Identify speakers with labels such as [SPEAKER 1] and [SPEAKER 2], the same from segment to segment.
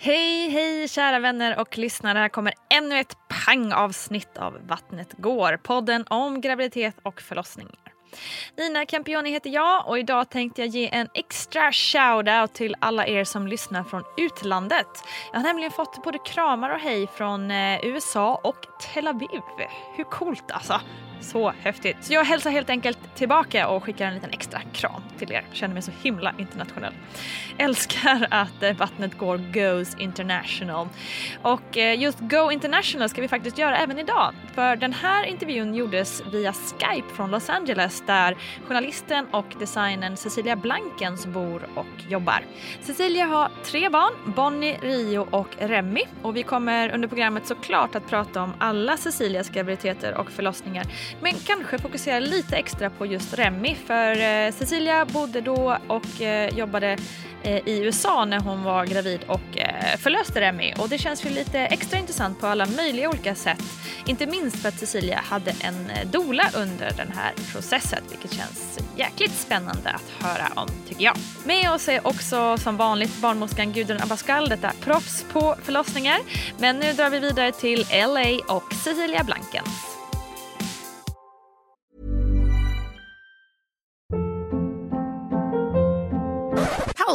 [SPEAKER 1] Hej, hej kära vänner och lyssnare. Här kommer ännu ett pangavsnitt av Vattnet går. Podden om graviditet och förlossningar. Nina Campioni heter jag och idag tänkte jag ge en extra shout-out till alla er som lyssnar från utlandet. Jag har nämligen fått både kramar och hej från eh, USA och Tel Aviv. Hur coolt alltså! Så häftigt. Så jag hälsar helt enkelt tillbaka och skickar en liten extra kram till er. Känner mig så himla internationell. Älskar att eh, vattnet går goes international. Och eh, just go international ska vi faktiskt göra även idag. För den här intervjun gjordes via Skype från Los Angeles där journalisten och designern Cecilia Blankens bor och jobbar. Cecilia har tre barn, Bonnie, Rio och Remi. Och vi kommer under programmet såklart att prata om alla Cecilias graviditeter och förlossningar men kanske fokusera lite extra på just Remi för eh, Cecilia bodde då och eh, jobbade eh, i USA när hon var gravid och förlöste Remi och det känns ju lite extra intressant på alla möjliga olika sätt. Inte minst för att Cecilia hade en dola under den här processen vilket känns jäkligt spännande att höra om tycker jag. Med oss är också som vanligt barnmorskan Gudrun Abascal, detta proffs på förlossningar. Men nu drar vi vidare till LA och Cecilia Blankens.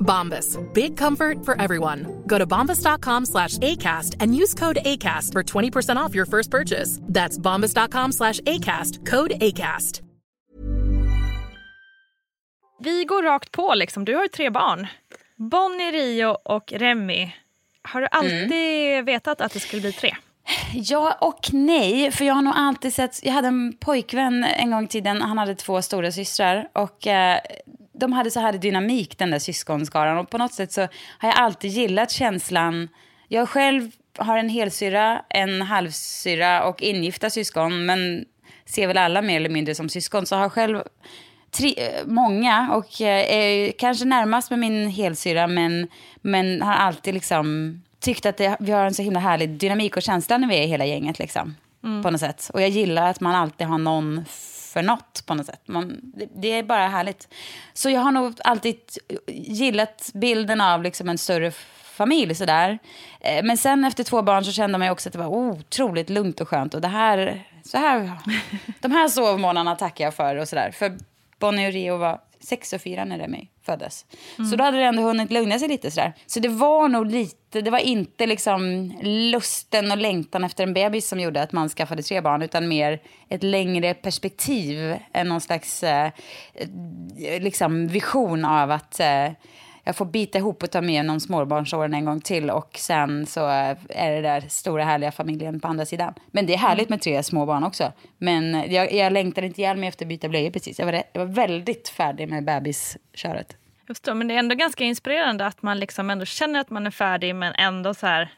[SPEAKER 2] Bombas. Big comfort for everyone. Go to bombas.com slash ACAST and use code ACAST for 20% off your first purchase. That's bombas.com slash ACAST. Code ACAST.
[SPEAKER 1] Vi går rakt på liksom. Du har ju tre barn. Bonnie, Rio och Remy. Har du alltid mm. vetat att det skulle bli tre?
[SPEAKER 3] Ja och nej, för jag har nog alltid sett... Jag hade en pojkvän en gång i tiden, han hade två stora systrar och eh, de hade så här dynamik, den där syskonskaran. Och på något sätt så har jag alltid gillat känslan. Jag själv har en helsyra, en halvsyra och ingifta syskon. Men ser väl alla mer eller mindre som syskon. Så har själv tre, många och är kanske närmast med min helsyra. Men, men har alltid liksom tyckt att det, vi har en så himla härlig dynamik och känsla när vi är hela gänget. Liksom, mm. På något sätt. Och jag gillar att man alltid har någon för något på något sätt. Man, det, det, är bara härligt. Så jag har nog alltid gillat bilden av liksom en större familj sådär. Eh, men sen efter två barn så kände man ju också att det var otroligt lugnt och skönt. Och det här, så här, de här sovmånaderna tackar jag för och sådär. För Bonnie och Rio var sex och fyra när Remi föddes. Så då hade det ändå hunnit lugna sig lite sådär. Så det var nog lite, det var inte liksom lusten och längtan efter en bebis som gjorde att man skaffade tre barn, utan mer ett längre perspektiv, än någon slags eh, liksom vision av att eh, jag får bita ihop och ta med genom småbarnsåren en gång till och sen så är det där stora härliga familjen på andra sidan. Men det är härligt med tre små barn också. Men jag, jag längtar inte ihjäl mig efter att byta blöjor precis. Jag var, jag var väldigt färdig med bebisköret.
[SPEAKER 1] Jag förstår, men det är ändå ganska inspirerande att man liksom ändå känner att man är färdig men ändå så här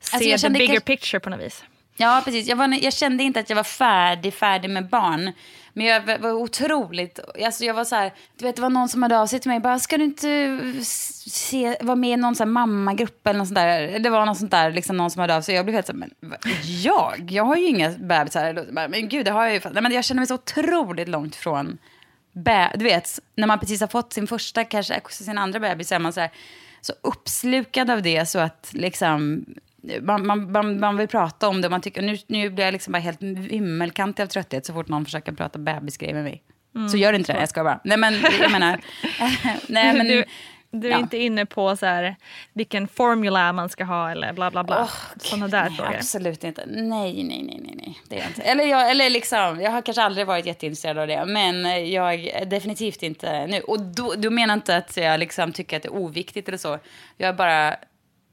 [SPEAKER 1] ser
[SPEAKER 3] Alltså,
[SPEAKER 1] the bigger
[SPEAKER 3] kanske-
[SPEAKER 1] picture på något vis.
[SPEAKER 3] Ja, precis. Jag, var, jag kände inte att jag var färdig, färdig med barn. Men jag var- otroligt... Alltså jag var så här, du vet, det var någon som hade av sig till mig. Bara, ska du inte se, vara med i någon så här mammagrupp eller något sånt där? Det var något sånt där, liksom någon som hade av sig. Jag blev helt så här, men jag? Jag har ju inga bebisar. Men gud, det har jag ju. Nej, men jag känner mig så otroligt långt från... Bä, du vet, när man precis har fått sin första, kanske eh, sin andra bebis, så är man så, här, så uppslukad av det så att liksom, man, man, man, man vill prata om det. Man tycker, nu, nu blir jag liksom bara helt vimmelkantig av trötthet så fort någon försöker prata bebisgrejer med mig. så gör inte det, jag ska bara. Nej men, jag menar... nej, men,
[SPEAKER 1] du du är
[SPEAKER 3] ja.
[SPEAKER 1] inte inne på så här, vilken formula man ska ha eller bla bla bla.
[SPEAKER 3] Åh,
[SPEAKER 1] Sådana där
[SPEAKER 3] nej,
[SPEAKER 1] frågor.
[SPEAKER 3] Absolut inte. Nej, nej, nej, nej, nej. Det är jag inte. Eller, jag, eller liksom, jag har kanske aldrig varit jätteintresserad av det, men jag är definitivt inte nu. Och då, då menar inte att jag liksom tycker att det är oviktigt eller så. Jag är bara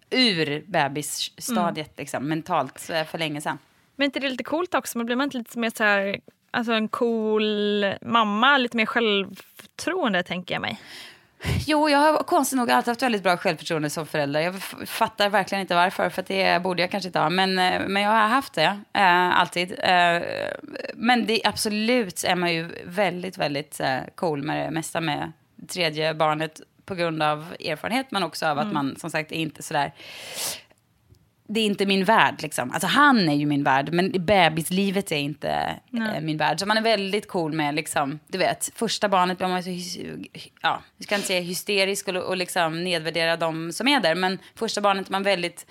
[SPEAKER 3] ur bebisstadiet
[SPEAKER 1] Mm.
[SPEAKER 3] liksom, mentalt för länge sedan.
[SPEAKER 1] Men inte det är lite coolt också? Men blir man inte lite mer så här, alltså en cool mamma, lite mer självförtroende tänker jag mig.
[SPEAKER 3] Jo, jag har konstigt nog alltid haft väldigt bra självförtroende som förälder. Jag fattar verkligen inte varför, för det borde jag kanske inte ha. Men, eh, men jag har haft det, eh, alltid. Eh, men det, absolut är man ju väldigt, väldigt eh, cool med det mesta med tredje barnet på grund av erfarenhet, men också av att man som sagt är inte sådär det är inte min värld. Liksom. Alltså, han är ju min värld, men bebislivet är inte eh, min värld. Så man är väldigt cool med, liksom, du vet, första barnet blir man så, ja, jag ska inte säga hysterisk och, och liksom nedvärdera de som är där, men första barnet är man väldigt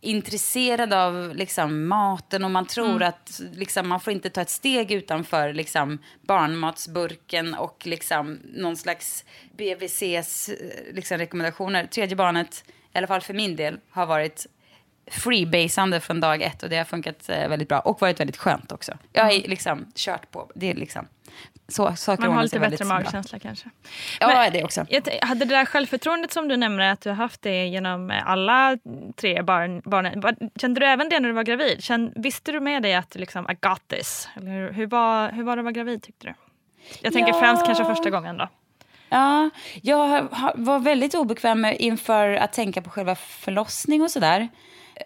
[SPEAKER 3] intresserad av liksom, maten och man tror att liksom, man får inte ta ett steg utanför liksom, barnmatsburken och liksom, någon slags BVCs eh, liksom, rekommendationer. Tredje barnet, i alla fall för min del, har varit freebasande från dag ett och det har funkat eh, väldigt bra och varit väldigt skönt också. Jag har liksom kört på, det är liksom så saker
[SPEAKER 1] Man har lite bättre
[SPEAKER 3] väldigt bra.
[SPEAKER 1] magkänsla kanske.
[SPEAKER 3] Ja,
[SPEAKER 1] Men-
[SPEAKER 3] det också.
[SPEAKER 1] Hade det där självförtroendet som du nämner, att du har haft det genom alla tre barn, barnen. Kände du även det när du var gravid? Känn, visste du med dig att liksom, I got this? Eller hur, var, hur var det att vara gravid tyckte du? Jag tänker
[SPEAKER 3] Ja.
[SPEAKER 1] främst kanske första gången då.
[SPEAKER 3] Ja, jag var väldigt obekväm inför att tänka på själva förlossning och sådär.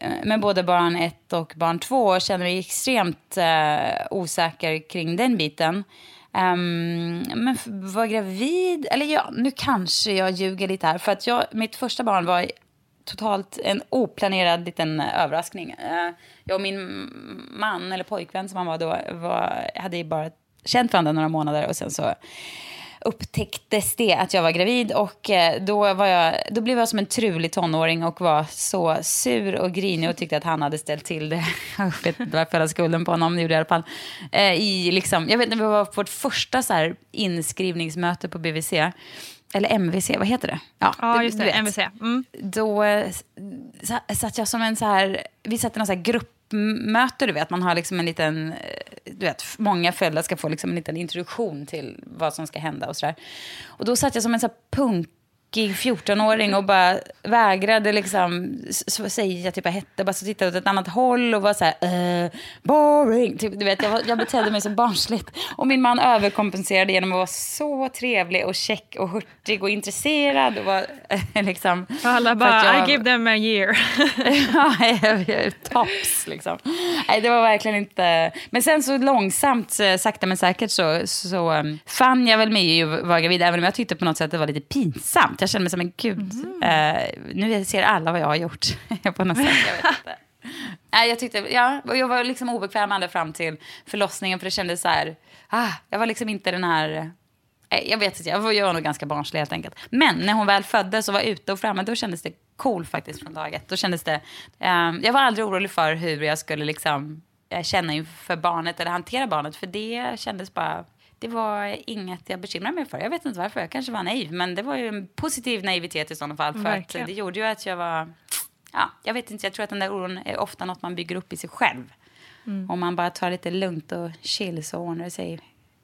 [SPEAKER 3] Eh, med både barn ett och barn två och känner mig extremt eh, osäker kring den biten. Um, men var gravid, eller ja, nu kanske jag ljuger lite här. För att jag, mitt första barn var totalt en oplanerad liten eh, överraskning. Uh, jag och min man, eller pojkvän som han var då, var, hade ju bara känt varandra några månader och sen så upptäcktes det att jag var gravid och eh, då, var jag, då blev jag som en trulig tonåring och var så sur och grinig och tyckte att han hade ställt till det. Jag vet inte varför jag skulden på honom, det gjorde jag i alla fall. Eh, i liksom, jag vet inte, vi var på vårt första så här inskrivningsmöte på BVC. Eller MVC, vad heter det?
[SPEAKER 1] Ja,
[SPEAKER 3] du-
[SPEAKER 1] just det. MVC. Mm.
[SPEAKER 3] då eh, sa- satt jag som en så här, vi satt i någon så här gruppmöte, du vet, man har liksom en liten, du vet, många föräldrar ska få liksom en liten introduktion till vad som ska hända och sådär. Och då satt jag som en så här punk punkig 14-åring och bara vägrade liksom säga typ vad jag hette, bara så tittade åt ett annat håll och var så här, eh, boring. Typ, du vet, jag, var, jag betedde mig så barnsligt. Och min man överkompenserade genom att vara så trevlig och check och hurtig och intresserad. Och var, liksom,
[SPEAKER 1] alla bara,
[SPEAKER 3] jag-
[SPEAKER 1] I give them a year.
[SPEAKER 3] Ja, jag är tops liksom. Nej, det var verkligen inte... Men sen så långsamt, eh, sakta men säkert så, så um, fann jag väl mig i att vara gravid, även om jag tyckte på något sätt att det var lite pinsamt. Jag kände mig som en gud. Eh, nu ser alla vad jag har gjort på något sätt. Jag vet inte. Nej, jag tyckte, ja, jag var liksom obekväm ända fram till förlossningen för det kändes så här, ah, jag var liksom inte den här Nej, Jag vet inte, jag var, jag var nog ganska barnslig helt enkelt. Men när hon väl föddes och var ute och framme, då kändes det cool faktiskt från dag ett. Då kändes det, eh, jag var aldrig orolig för hur jag skulle liksom eh, känna inför barnet eller hantera barnet. För det kändes bara, det var inget jag bekymrade mig för. Jag vet inte varför, jag kanske var naiv. Men det var ju en positiv naivitet i sådana fall. För
[SPEAKER 1] Verkligen.
[SPEAKER 3] att det gjorde ju att jag var, ja, jag vet inte, jag tror att den där oron är ofta något man bygger upp i sig själv. Om man bara tar lite lugnt och chill så ordnar det sig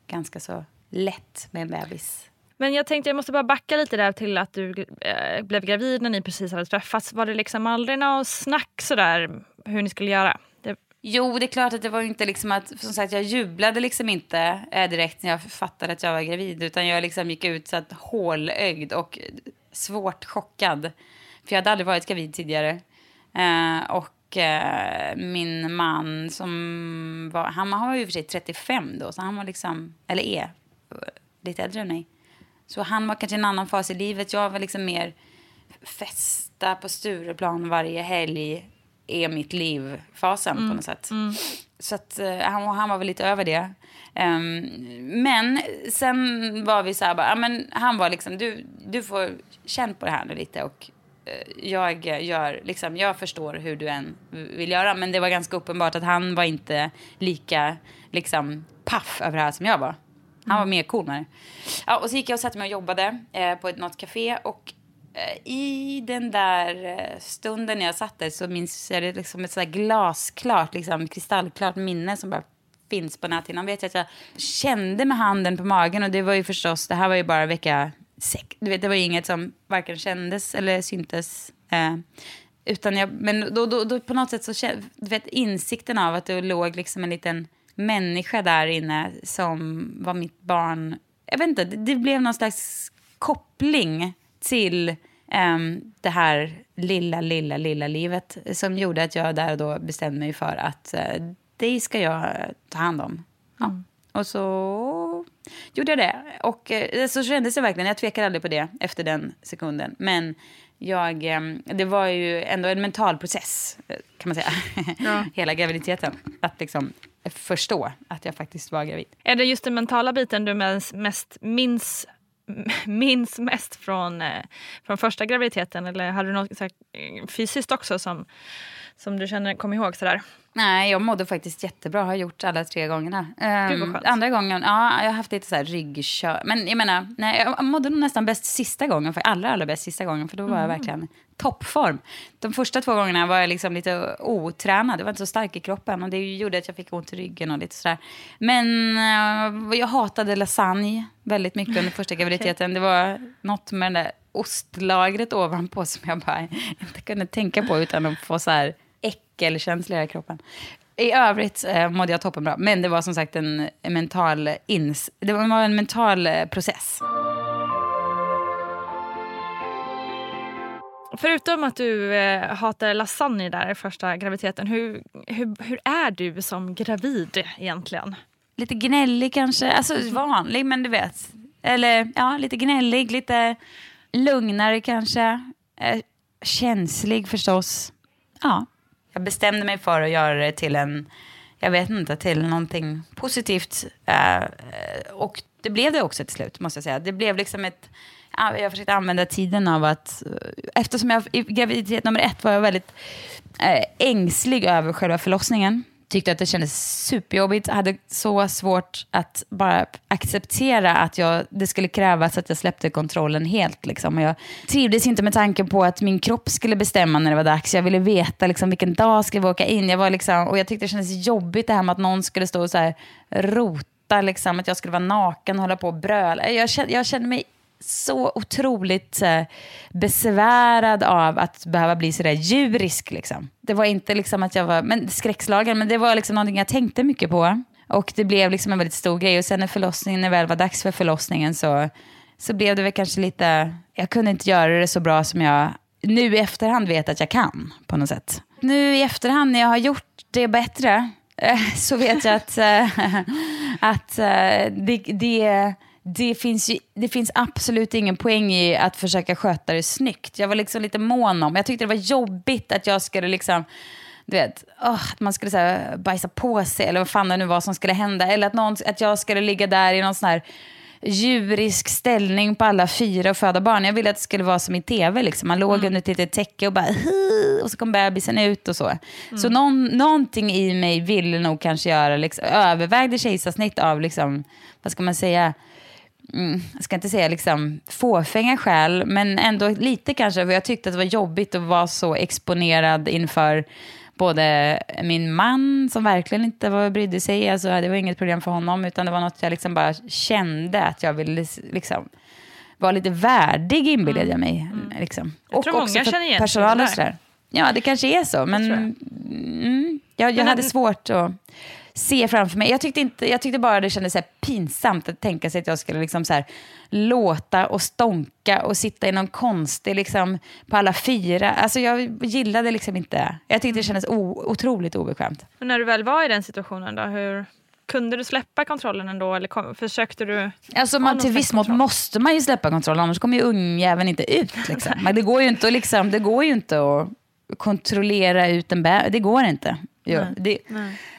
[SPEAKER 3] ganska så lätt med en bebis.
[SPEAKER 1] Men jag tänkte jag måste bara backa lite där till att du eh, blev gravid när ni precis hade träffats. Var det liksom aldrig något snack sådär hur ni skulle göra?
[SPEAKER 3] Jo, det är klart att det var inte liksom att, som sagt, jag jublade liksom inte eh, direkt när jag fattade att jag var gravid, utan jag liksom gick ut så att hålögd och svårt chockad. För jag hade aldrig varit gravid tidigare. Eh, och eh, min man som var, han var ju i och för sig 35 då, så han var liksom, eller är, eh, lite äldre än mig. Så han var kanske i en annan fas i livet. Jag var liksom mer festa på Stureplan varje helg är mitt liv-fasen på något sätt. Så att, eh, han, han var väl lite över det. Ehm, men sen var vi så här, bara, men han var liksom, du, du får känna på det här nu lite och eh, jag, gör, liksom, jag förstår hur du än vill göra. Men det var ganska uppenbart att han var inte lika liksom, paff över det här som jag var. Han var mer cool med det. Ja, och så gick jag och satte mig och jobbade eh, på ett, något café. Och Eh, i den där eh, stunden när jag satt där så minns jag det liksom ett sådär glasklart, liksom, kristallklart minne som bara finns på näthinnan. Vet jag att jag kände med handen på magen och det var ju förstås, det här var ju bara vecka sex. Du vet, det var ju inget som varken kändes eller syntes. Eh, utan jag, men då, då, då på något sätt så kände, du vet insikten av att det låg liksom en liten människa där inne som var mitt barn. Jag vet inte, det, det blev någon slags koppling till ehm, det här lilla, lilla, lilla livet som gjorde att jag där och då bestämde mig för att eh, det ska jag ta hand om. Ja. Och så gjorde jag det. Och eh, så kändes det verkligen. Jag tvekade aldrig på det efter den sekunden. Men jag, eh, det var ju ändå en mental process, eh, kan man säga. Hela graviditeten. Att liksom förstå att jag faktiskt var gravid.
[SPEAKER 1] är det just den mentala biten du mest minns, minns mest från, eh, från första graviditeten? Eller hade du något så här, eh, fysiskt också som, som du känner, kom ihåg? Sådär?
[SPEAKER 3] Nej, jag mådde faktiskt jättebra. Har gjort alla tre gångerna.
[SPEAKER 1] Skönt.
[SPEAKER 3] andra gången, ja, jag har haft lite så här ryggkör. Men jag menar, nej, jag mådde nog nästan bäst sista gången. För allra, allra bäst sista gången. För då var jag verkligen toppform. De första två gångerna var jag liksom lite otränad. Jag var inte så stark i kroppen. Och det gjorde att jag fick ont i ryggen och lite sådär. Men eh, jag hatade lasagne väldigt mycket under första graviditeten. Det var något med det där ostlagret ovanpå som jag bara inte kunde tänka på utan att få så här äckelkänsla i kroppen. I övrigt eh, mådde jag toppenbra. Men det var som sagt en, en mental ins... Det var en mental eh, process.
[SPEAKER 1] Förutom att du eh, hatar lasagne där första graviditeten, hur, hur, hur är du som gravid egentligen?
[SPEAKER 3] Lite gnällig kanske. Alltså vanlig, men du vet. Eller ja, lite gnällig, lite lugnare kanske. Eh, känslig förstås. Ja. Jag bestämde mig för att göra det till en, jag vet inte, till någonting positivt. Eh, och det blev det också till slut, måste jag säga. Det blev liksom ett, jag försökte använda tiden av att, eftersom jag i graviditet nummer ett var jag väldigt eh, ängslig över själva förlossningen. Tyckte att det kändes superjobbigt. Hade så svårt att bara acceptera att jag, det skulle krävas att jag släppte kontrollen helt. Liksom. Och jag trivdes inte med tanken på att min kropp skulle bestämma när det var dags. Jag ville veta liksom, vilken dag ska vi åka in. Jag var liksom, och jag tyckte det kändes jobbigt det här med att någon skulle stå och så här, rota. Liksom, att jag skulle vara naken och hålla på och bröla. Jag kände, jag kände mig så otroligt besvärad av att behöva bli sådär djurisk. Liksom. Det var inte liksom att jag var men, skräckslagen, men det var liksom någonting jag tänkte mycket på. Och det blev liksom en väldigt stor grej. Och sen när förlossningen, när det väl var dags för förlossningen så, så blev det väl kanske lite, jag kunde inte göra det så bra som jag nu i efterhand vet att jag kan på något sätt. Nu i efterhand när jag har gjort det bättre eh, så vet jag att, eh, att eh, det, det det finns, ju, det finns absolut ingen poäng i att försöka sköta det snyggt. Jag var liksom lite mån om, jag tyckte det var jobbigt att jag skulle liksom, du vet, åh, att man skulle så här, bajsa på sig eller vad fan det nu var som skulle hända. Eller att, någon, att jag skulle ligga där i någon sån här djurisk ställning på alla fyra och föda barn. Jag ville att det skulle vara som i tv. Liksom. Man låg
[SPEAKER 1] Mm.
[SPEAKER 3] under ett litet täcke och bara och så kom bebisen ut och så.
[SPEAKER 1] Mm.
[SPEAKER 3] Så någon, någonting i mig ville nog kanske göra, liksom, övervägde kejsarsnitt av, liksom, vad ska man säga, mm, jag ska inte säga liksom fåfänga skäl, men ändå lite kanske. För jag tyckte att det var jobbigt att vara så exponerad inför både min man, som verkligen inte var, brydde sig, alltså, det var inget problem för honom, utan det var något jag liksom bara kände att jag ville liksom, vara lite värdig, inbillade jag mig. Liksom.
[SPEAKER 1] Jag tror många känner igen
[SPEAKER 3] personal och
[SPEAKER 1] där.
[SPEAKER 3] sådär. Ja, det kanske är så, men
[SPEAKER 1] tror
[SPEAKER 3] mm, jag, jag
[SPEAKER 1] Men
[SPEAKER 3] hade svårt att se framför mig. Jag tyckte, inte, jag tyckte bara det kändes så pinsamt att tänka sig att jag skulle liksom så här låta och stånka och sitta i någon konstig, liksom, på alla fyra. Alltså jag gillade liksom inte, jag tyckte det kändes o, otroligt obekvämt.
[SPEAKER 1] Men när du väl var i den situationen då, hur kunde du släppa kontrollen ändå eller kom, försökte du?
[SPEAKER 3] Alltså man, till viss mått måste man ju släppa kontroll, annars kommer ju ungjäveln inte ut. Liksom. Men det går ju inte att, liksom, det går ju inte att kontrollera ut en bebis. Det går inte. Jo, det,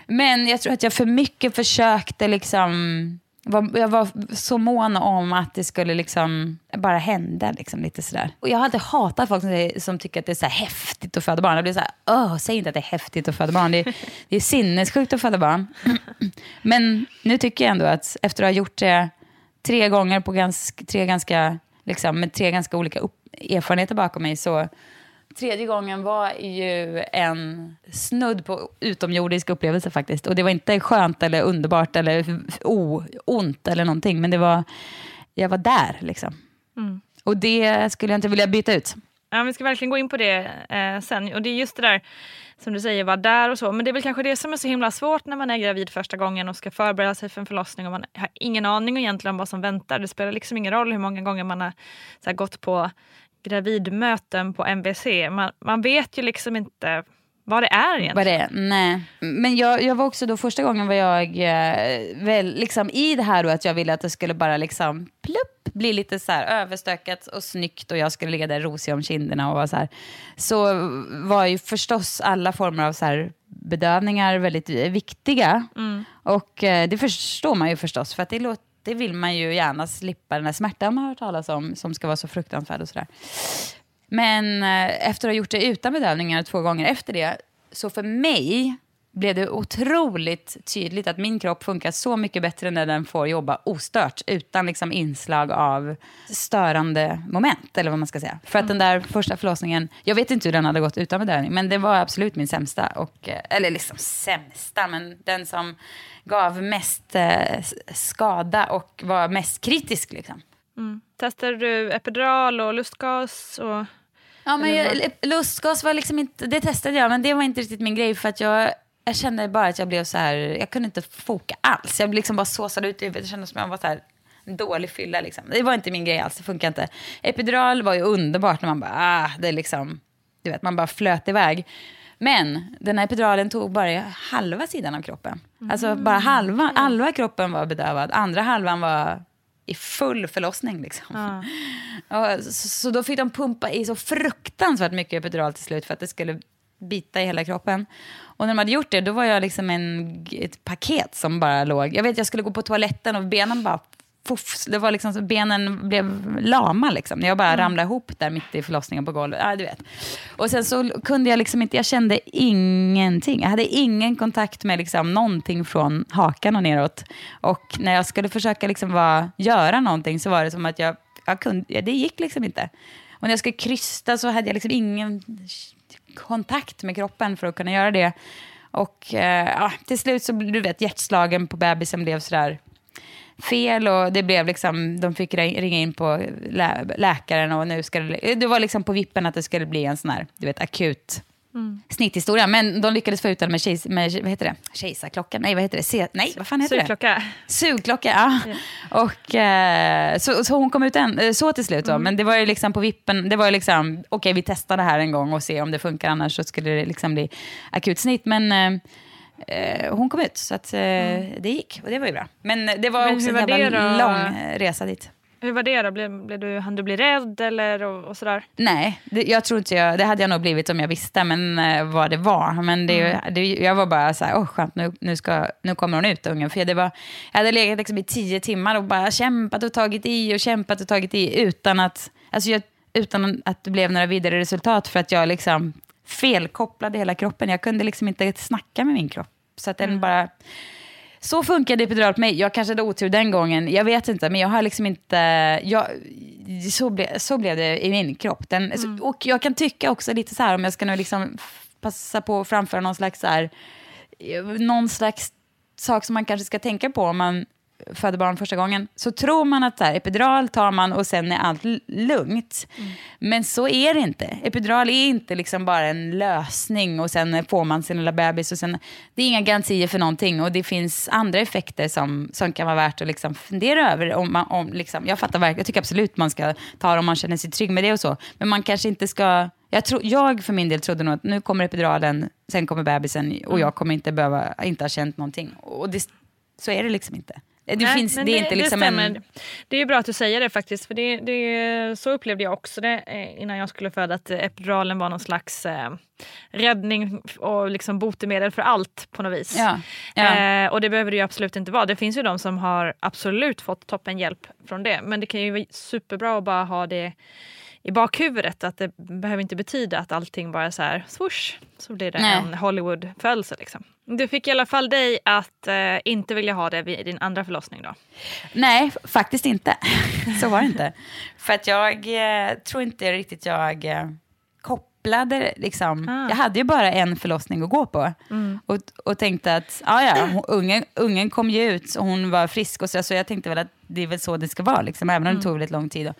[SPEAKER 3] men jag tror att jag för mycket försökte liksom... var- Jag var så mån om att det skulle liksom bara hända. Liksom, lite sådär. Och jag har alltid hatat folk som, som tycker att det är så här häftigt att föda barn. Jag blir så här, Åh, säg inte att det är häftigt att föda barn. Det är, det är sinnessjukt att föda barn. Men nu tycker jag ändå att efter att ha gjort det tre gånger på ganska, tre ganska, liksom, med tre ganska olika upp, erfarenheter bakom mig så tredje gången var ju en snudd på utomjordisk upplevelse faktiskt. Och det var inte skönt eller underbart eller ont eller någonting, men det var, jag var där liksom. Och det skulle jag inte vilja byta ut.
[SPEAKER 1] Ja, vi ska verkligen gå in på det eh, sen. Och det är just det där som du säger, vara där och så. Men det är väl kanske det som är så himla svårt när man är gravid första gången och ska förbereda sig för en förlossning och man har ingen aning egentligen om vad som väntar. Det spelar liksom ingen roll hur många gånger man har här, gått på gravidmöten på MVC. Man, man vet ju liksom inte vad det är egentligen.
[SPEAKER 3] Vad det är? Nej. Men jag, jag var också då, första gången var jag eh, väl liksom i det här då att jag ville att det skulle bara liksom plupp, bli lite så här överstökat och snyggt och jag skulle ligga där rosig om kinderna och vara så här. Så var ju förstås alla former av så här bedövningar väldigt viktiga. Och eh, det förstår man ju förstås för att det låter det vill man ju gärna slippa den här smärtan man har hört talas om, som ska vara så fruktansvärd och sådär. Men eh, efter att ha gjort det utan bedövningar två gånger efter det, så för mig blev det otroligt tydligt att min kropp funkar så mycket bättre när den får jobba ostört, utan liksom inslag av störande moment, eller vad man ska säga. För att den där första förlossningen, jag vet inte hur den hade gått utan bedövning, men det var absolut min sämsta. Och, eh, eller liksom sämsta, men den som gav mest eh, skada och var mest kritisk. Liksom.
[SPEAKER 1] Testade du epidural och lustgas? Och...
[SPEAKER 3] Ja, men jag, lustgas var liksom inte, det testade jag, men det var inte riktigt min grej för att jag, jag kände bara att jag blev så här, jag kunde inte foka alls. Jag liksom bara såsade ut i huvudet, det kändes som att jag var så här, en dålig fylla liksom. Det var inte min grej alls, det funkar inte. Epidural var ju underbart när man bara, ah, det är liksom, du vet, man bara flöt iväg. Men den här epiduralen tog bara halva sidan av kroppen. Alltså bara halva, halva kroppen var bedövad, andra halvan var i full förlossning. Liksom. Ja, så, så då fick de pumpa i så fruktansvärt mycket epidural till slut för att det skulle bita i hela kroppen. Och när de hade gjort det, då var jag liksom en, ett paket som bara låg. Jag vet, jag skulle gå på toaletten och benen bara... Puff, det var liksom så benen blev lama liksom. Jag bara ramlade ihop där mitt i förlossningen på golvet. Ja, du vet. Och sen så kunde jag liksom inte, jag kände ingenting. Jag hade ingen kontakt med liksom någonting från hakan och neråt. Och när jag skulle försöka liksom vara, göra någonting så var det som att jag, jag kunde, det gick liksom inte. Och när jag skulle krysta så hade jag liksom ingen kontakt med kroppen för att kunna göra det. Och eh, ja, till slut så, du vet, hjärtslagen på bebisen blev sådär fel och det blev liksom, de fick ringa in på lä läkaren och nu ska det, det var liksom på vippen att det skulle bli en sån här, du vet, akut snitthistoria. Men de lyckades få ut den med, kejs, med vad heter det? kejsarklockan, nej vad heter det? Se, nej, vad fan heter det?
[SPEAKER 1] Sugklocka.
[SPEAKER 3] Sugklocka, ja. Och, eh, så, så hon kom ut en, eh, så till slut. Då. Men det var ju liksom på vippen, det var ju liksom, okej vi testar det här en gång och ser om det funkar, annars så skulle det liksom bli akut snitt. Men eh, eh, hon kom ut, så att, eh, det gick och det var ju bra. Men det var
[SPEAKER 1] Men
[SPEAKER 3] också
[SPEAKER 1] hur
[SPEAKER 3] en
[SPEAKER 1] var
[SPEAKER 3] jävla lång resa dit.
[SPEAKER 1] Hur var det då? Blev, blev du, hann du bli rädd eller och, och sådär?
[SPEAKER 3] Nej, det, jag tror inte jag, det hade jag nog blivit om jag visste men, eh, vad det var. Men det,
[SPEAKER 1] Mm.
[SPEAKER 3] det, jag var bara så här, åh skönt, nu, nu, ska, nu kommer hon ut ungen. För det var, jag hade legat liksom i tio timmar och bara kämpat och tagit i och kämpat och tagit i utan att, alltså jag, utan att det blev några vidare resultat för att jag liksom felkopplade hela kroppen. Jag kunde liksom inte snacka med min kropp. Så att den
[SPEAKER 1] Mm.
[SPEAKER 3] bara... Så funkade epidural på mig. Jag kanske hade otur den gången, jag vet inte. Men jag har liksom inte... Jag, så, ble, så blev det i min kropp. Den, Och jag kan tycka också lite så här, om jag ska nu liksom passa på att framföra någon slags, så här, eh, någon slags sak som man kanske ska tänka på om man föder barn första gången, så tror man att så här, epidural tar man och sen är allt lugnt. Men så är det inte. Epidural är inte liksom bara en lösning och sen får man sin lilla bebis. Och sen, det är inga garantier för någonting och det finns andra effekter som, som kan vara värt att liksom fundera över. Om man, om liksom, jag, fattar verkligen, jag tycker absolut man ska ta det om man känner sig trygg med det och så. Men man kanske inte ska... Jag, tro, jag för min del trodde nog att nu kommer epiduralen, sen kommer bebisen och jag kommer inte behöva, inte ha känt någonting. Och det, så är det liksom inte. Det,
[SPEAKER 1] Nej,
[SPEAKER 3] finns, det är inte liksom
[SPEAKER 1] stämmer.
[SPEAKER 3] en...
[SPEAKER 1] Det är ju bra att du säger det faktiskt. För det, det, så upplevde jag också det eh, innan jag skulle föda. Att epiduralen var någon slags eh, räddning och liksom botemedel för allt på något vis.
[SPEAKER 3] Ja, ja.
[SPEAKER 1] Eh, och det behöver det ju absolut inte vara. Det finns ju de som har absolut fått toppen hjälp från det. Men det kan ju vara superbra att bara ha det i bakhuvudet. Att det behöver inte betyda att allting bara är så här swoosh så blir det
[SPEAKER 3] Nej.
[SPEAKER 1] en Hollywood-födelse. Liksom. Du fick i alla fall dig att eh, inte vilja ha det vid din andra förlossning då?
[SPEAKER 3] Nej, faktiskt inte. Så var det inte. För att jag eh, tror inte riktigt jag eh, kopplade, liksom.
[SPEAKER 1] Ah.
[SPEAKER 3] Jag hade ju bara en förlossning att gå på. Och, och tänkte att, ja ja, ungen, ungen kom ju ut och hon var frisk. Och så, så jag tänkte väl att det är väl så det ska vara, liksom, även om det tog väldigt lång tid. Och,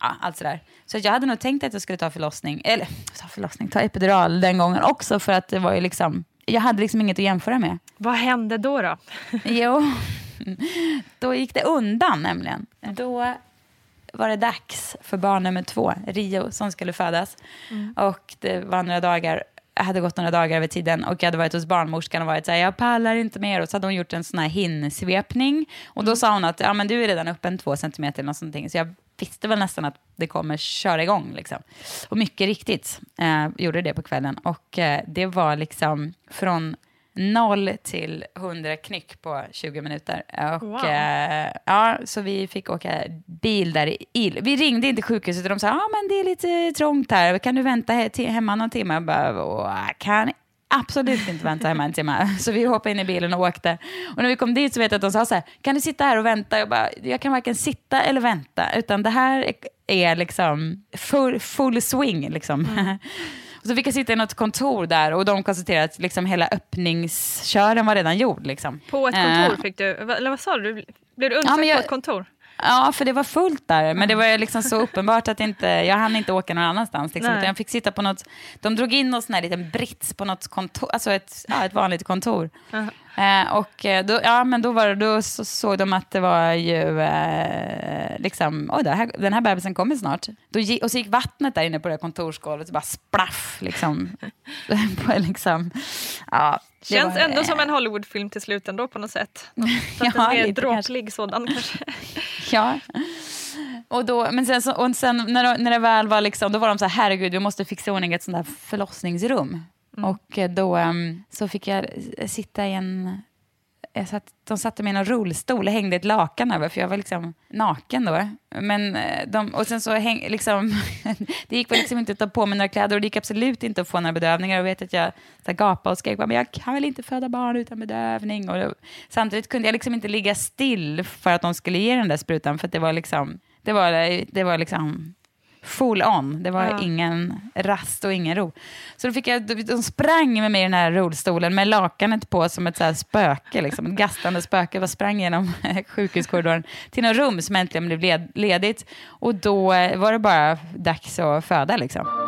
[SPEAKER 3] ja, allt sådär. Så jag hade nog tänkt att jag skulle ta förlossning, eller ta förlossning, ta epidural den gången också. För att det var ju liksom, jag hade liksom inget att jämföra med.
[SPEAKER 1] Vad hände då? då?
[SPEAKER 3] Jo, då gick det undan nämligen. Då var det dags för barn nummer två, Rio, som skulle födas. Och det var några dagar, jag hade gått några dagar över tiden och jag hade varit hos barnmorskan och varit så här, jag pallar inte mer. Och så hade hon gjort en sån här hinsvepning. Och då sa hon att, ja men du är redan uppe en två centimeter eller något sånt. Så jag visste väl nästan att det kommer köra igång. Liksom. Och mycket riktigt eh, gjorde det på kvällen. Och eh, det var liksom från noll till 100 knyck på 20 minuter. Och,
[SPEAKER 1] Wow.
[SPEAKER 3] eh, ja, så vi fick åka bil där i il. Vi ringde inte sjukhuset och de sa ah, men det är lite trångt här, kan du vänta he- till, hemma någon timme? Jag bara, "Åh, jag kan absolut inte vänta hemma en timme. Så vi hoppade in i bilen och åkte. Och när vi kom dit så vet jag att de sa så här, kan du sitta här och vänta? Jag bara, jag kan varken sitta eller vänta, utan det här är, liksom full, full swing liksom. Och så fick jag sitta i något kontor där och de konstaterade att liksom hela öppningskören var redan gjord. Liksom.
[SPEAKER 1] På ett kontor
[SPEAKER 3] Eh,
[SPEAKER 1] fick du, eller vad sa du? Blev du
[SPEAKER 3] Ja,
[SPEAKER 1] undersökt
[SPEAKER 3] jag-
[SPEAKER 1] på ett kontor?
[SPEAKER 3] Ja, för det var fullt där. Men det var liksom så uppenbart att inte, jag hann inte åka någon annanstans. Liksom, jag fick sitta på något, de drog in sån här liten brits på något kontor, alltså ett, ja, ett vanligt kontor. Eh, och eh, då, ja, men då, var, då så, såg de att det var ju, eh, liksom, oj, här, den här bebisen kommer snart. Då och så gick vattnet där inne på det kontorsgolvet och bara splaff, liksom. liksom ja,
[SPEAKER 1] Känns
[SPEAKER 3] var,
[SPEAKER 1] ändå
[SPEAKER 3] eh,
[SPEAKER 1] som en Hollywoodfilm till slut ändå på något sätt. Fast
[SPEAKER 3] Ja,
[SPEAKER 1] en mer dråplig sådan kanske.
[SPEAKER 3] Ja. Och då, men sen, så, och sen när, när det väl var liksom, då var de så här, herregud, vi måste fixa i ordning ett sånt här förlossningsrum. Och eh, då em, så fick jag sitta i en, Eh, jag satt, de satte mig i en rullstol och hängde ett lakan över, för jag var liksom naken då. Men eh, de, och sen så häng, liksom, det gick väl liksom inte att ta på mig några kläder och det gick absolut inte att få några bedövningar. Och vet att jag så gapade och skrek, men jag kan väl inte föda barn utan bedövning. Och då, samtidigt kunde jag liksom inte ligga still för att de skulle ge den där sprutan, för att det var liksom, det var, det var liksom full on. Det var
[SPEAKER 1] Ja.
[SPEAKER 3] ingen rast och ingen ro. Så då fick jag, de sprang med mig i den här rullstolen med lakanet på som ett så spöke, liksom, ett gastande spöke. Jag sprang genom sjukhuskorridoren till något rum som äntligen blev led, ledigt. Och då eh, var det bara dags att föda. Liksom.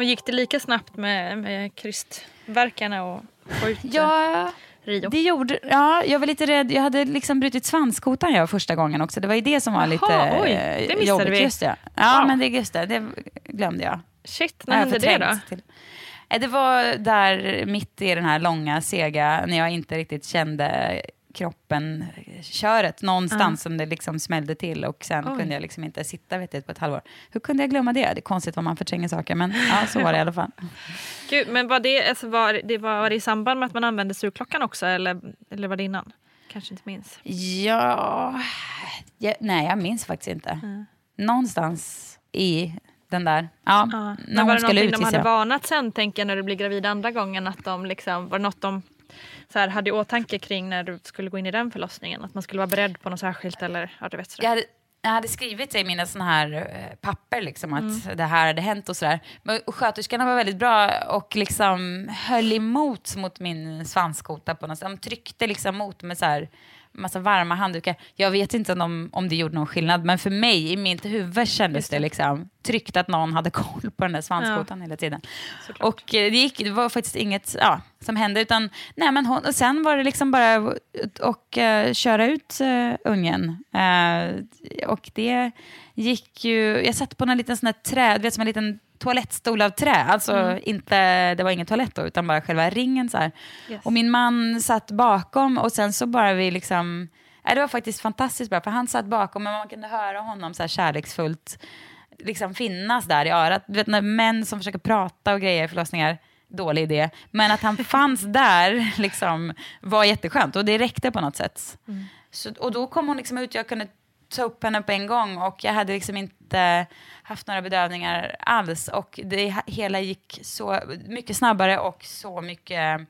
[SPEAKER 1] Och gick det lika snabbt med, med krystverkarna och ut eh,
[SPEAKER 3] Ja,
[SPEAKER 1] Rio?
[SPEAKER 3] det gjorde... Ja, jag var lite rädd. Jag hade liksom brutit svanskotan jag första gången också. Det var ju det som var lite
[SPEAKER 1] Jaha, oj,
[SPEAKER 3] eh,
[SPEAKER 1] det missade
[SPEAKER 3] jobbigt.
[SPEAKER 1] vi.
[SPEAKER 3] Just det. Ja,
[SPEAKER 1] Wow.
[SPEAKER 3] men det, just det, det glömde jag.
[SPEAKER 1] Shit, när hände det då?
[SPEAKER 3] till- Eh, Det var där mitt i den här långa, sega, när jag inte riktigt kände kroppen, köret någonstans som det liksom smällde till och sen
[SPEAKER 1] Oj.
[SPEAKER 3] kunde jag liksom inte sitta vet på ett halvår. Hur kunde jag glömma det? Det är konstigt vad man förtränger saker, men ja, så var det i alla fall.
[SPEAKER 1] Gud, men var det, alltså, var, det, var, det i samband med att man använde surklockan också eller, eller var det innan? Kanske inte minns.
[SPEAKER 3] Ja, jag, nej jag minns faktiskt inte. Någonstans i den där, ja,
[SPEAKER 1] Ja.
[SPEAKER 3] när
[SPEAKER 1] var
[SPEAKER 3] hon
[SPEAKER 1] det
[SPEAKER 3] skulle ut
[SPEAKER 1] de hade
[SPEAKER 3] jag.
[SPEAKER 1] varnat sen, tänker jag, när du blir gravid andra gången? Att de liksom, var det något de så här, hade i åtanke kring när du skulle gå in i den förlossningen? Att man skulle vara beredd på något särskilt eller ja, du vet sådär.
[SPEAKER 3] Jag hade, jag hade skrivit i mina såna här eh, papper liksom, att
[SPEAKER 1] Mm.
[SPEAKER 3] det här hade hänt och sådär. Men och sköterskorna var väldigt bra och liksom höll emot mot min svanskota på något sätt. De tryckte liksom mot med så här massa varma handdukar. Jag vet inte om, om det gjorde någon skillnad, men för mig i mitt huvud kändes det. liksom tryggt att någon hade koll på den där svanskotan hela tiden. Och eh, det, gick, det var faktiskt inget ja, som hände, utan nej, men hon, och sen var det liksom bara ut och eh, köra ut uh, ungen. Eh, och det gick ju, jag satt på en liten sån här trä, du vet som en liten toalettstol av trä. Alltså
[SPEAKER 1] Mm.
[SPEAKER 3] inte, det var ingen toalett då, utan bara själva ringen så.
[SPEAKER 1] Yes.
[SPEAKER 3] Och min man satt bakom och sen så bara vi liksom, ja, det var faktiskt fantastiskt bra, för han satt bakom och man kunde höra honom så här kärleksfullt liksom finnas där i örat. Du vet när män som försöker prata och grejer i förlossningar, dålig idé. Men att han fanns där liksom, var jätteskönt och det räckte på något sätt. Så, och då kom hon liksom ut, jag kunde ta upp henne på en gång och jag hade liksom inte haft några bedövningar alls. Och det hela gick så mycket snabbare och så mycket...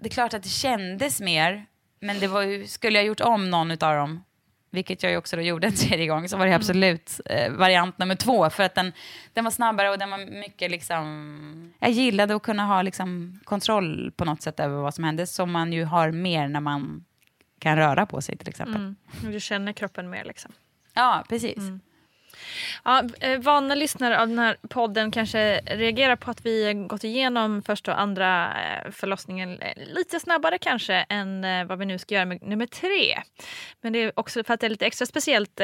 [SPEAKER 3] Det är klart att det kändes mer, men det var ju, skulle jag gjort om någon av dem, vilket jag ju också då gjorde en tredje gång, så var det absolut eh, variant nummer två. För att den, den var snabbare och den var mycket liksom... Jag gillade att kunna ha liksom kontroll på något sätt över vad som hände, som man ju har mer när man kan röra på sig till exempel.
[SPEAKER 1] Mm. Du känner kroppen mer liksom.
[SPEAKER 3] Ja, precis.
[SPEAKER 1] Ja, eh, vana lyssnare av den här podden kanske reagerar på att vi gått igenom första och andra eh, förlossningen eh, lite snabbare kanske än vad vi nu ska göra med nummer tre. Men det är också för att det är lite extra speciellt.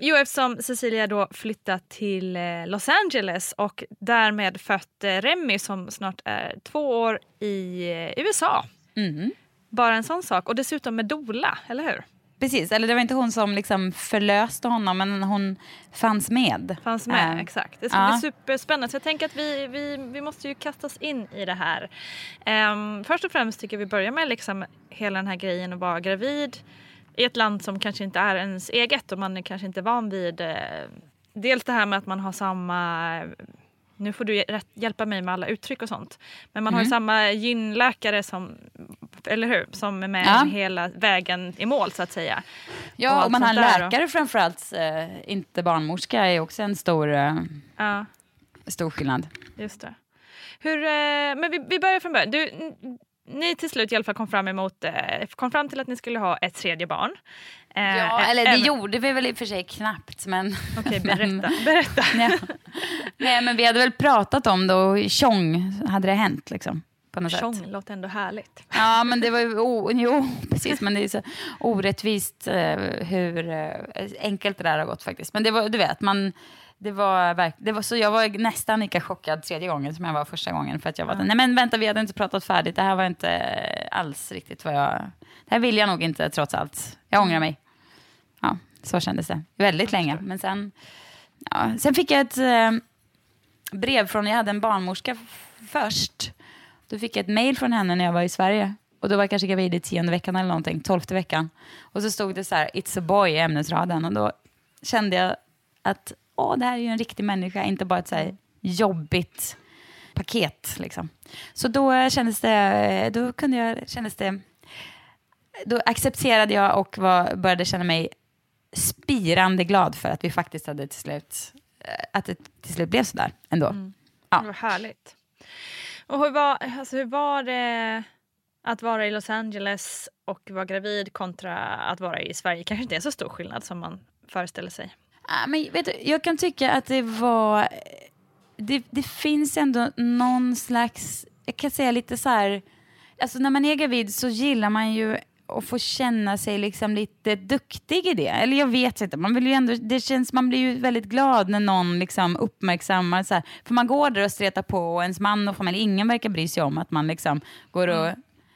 [SPEAKER 1] Jo, eftersom Cecilia då flyttat till Los Angeles och därmed fött Remy som snart är två år i USA.
[SPEAKER 3] Mm.
[SPEAKER 1] Bara en sån sak. Och dessutom med dola, eller hur?
[SPEAKER 3] Precis, eller det var inte hon som liksom förlöste honom, men hon fanns med.
[SPEAKER 1] Fanns med,
[SPEAKER 3] Eh,
[SPEAKER 1] exakt. Det ska
[SPEAKER 3] ja.
[SPEAKER 1] bli superspännande. Så jag tänker att vi, vi, vi måste ju kasta oss in i det här. Ehm, först och främst tycker jag vi börjar med liksom hela den här grejen att vara gravid i ett land som kanske inte är ens eget och man är kanske inte van vid eh, dels det här med att man har samma nu får du hjälpa mig med alla uttryck och sånt. Men man har ju
[SPEAKER 3] Mm.
[SPEAKER 1] samma gynläkare som, eller hur? Som är med
[SPEAKER 3] Ja.
[SPEAKER 1] hela vägen i mål så att säga.
[SPEAKER 3] Ja,
[SPEAKER 1] allt
[SPEAKER 3] och man har en läkare framförallt, eh, inte barnmorska, är också en stor, eh,
[SPEAKER 1] Ja.
[SPEAKER 3] stor skillnad.
[SPEAKER 1] Just det. Hur, eh, men vi, vi börjar från början. Du, ni till slut i alla fall kom fram, emot, eh, kom fram till att ni skulle ha ett tredje barn. Eh,
[SPEAKER 3] Ja,
[SPEAKER 1] eh,
[SPEAKER 3] eller det
[SPEAKER 1] även-
[SPEAKER 3] gjorde vi väl i och för sig knappt, men...
[SPEAKER 1] Okej,
[SPEAKER 3] men-
[SPEAKER 1] berätta. berätta.
[SPEAKER 3] Ja. Nej, men vi hade väl pratat om det och tjong hade det hänt liksom. På något sätt.
[SPEAKER 1] Tjong låter ändå härligt.
[SPEAKER 3] Ja, men det var ju, o, jo, precis, men det är så orättvist eh, hur eh, enkelt det där har gått faktiskt. Men det var, du vet, man, det var, verk, det var så jag var nästan lika chockad tredje gången som jag var första gången. För att jag var,
[SPEAKER 1] Ja.
[SPEAKER 3] nej men vänta, vi hade inte pratat färdigt, det här var inte alls riktigt vad jag, det här vill jag nog inte trots allt. Jag ångrar mig. Ja, så kändes det. Väldigt länge, men sen, ja, sen fick jag ett eh, brev från, jag hade en barnmorska först. Då fick jag ett mail från henne när jag var i Sverige. Och då var jag kanske gravid i tionde veckan eller någonting, tolfte veckan. Och så stod det så här, it's a boy i ämnesraden. Och då kände jag att, åh, det här är ju en riktig människa, inte bara ett så här jobbigt paket liksom. Så då kändes det, då kunde jag, kändes det, då accepterade jag och var, började känna mig spirande glad för att vi faktiskt hade till slut, eh, att det till slut blev sådär ändå. Ja.
[SPEAKER 1] Vad härligt. Och hur var, alltså, hur var det att vara i Los Angeles och vara gravid kontra att vara i Sverige? kanske inte är så stor skillnad som man föreställer sig.
[SPEAKER 3] Ah, men vet du, jag kan tycka att det var... Det, det finns ändå någon slags... Jag kan säga lite så här... Alltså när man är gravid så gillar man ju att få känna sig liksom lite duktig i det. Eller jag vet inte, man, vill ju ändå, det känns, man blir ju väldigt glad när någon liksom uppmärksammar. Så här, för man går där och stretar på och ens man och familj, ingen verkar bry sig om att man liksom går och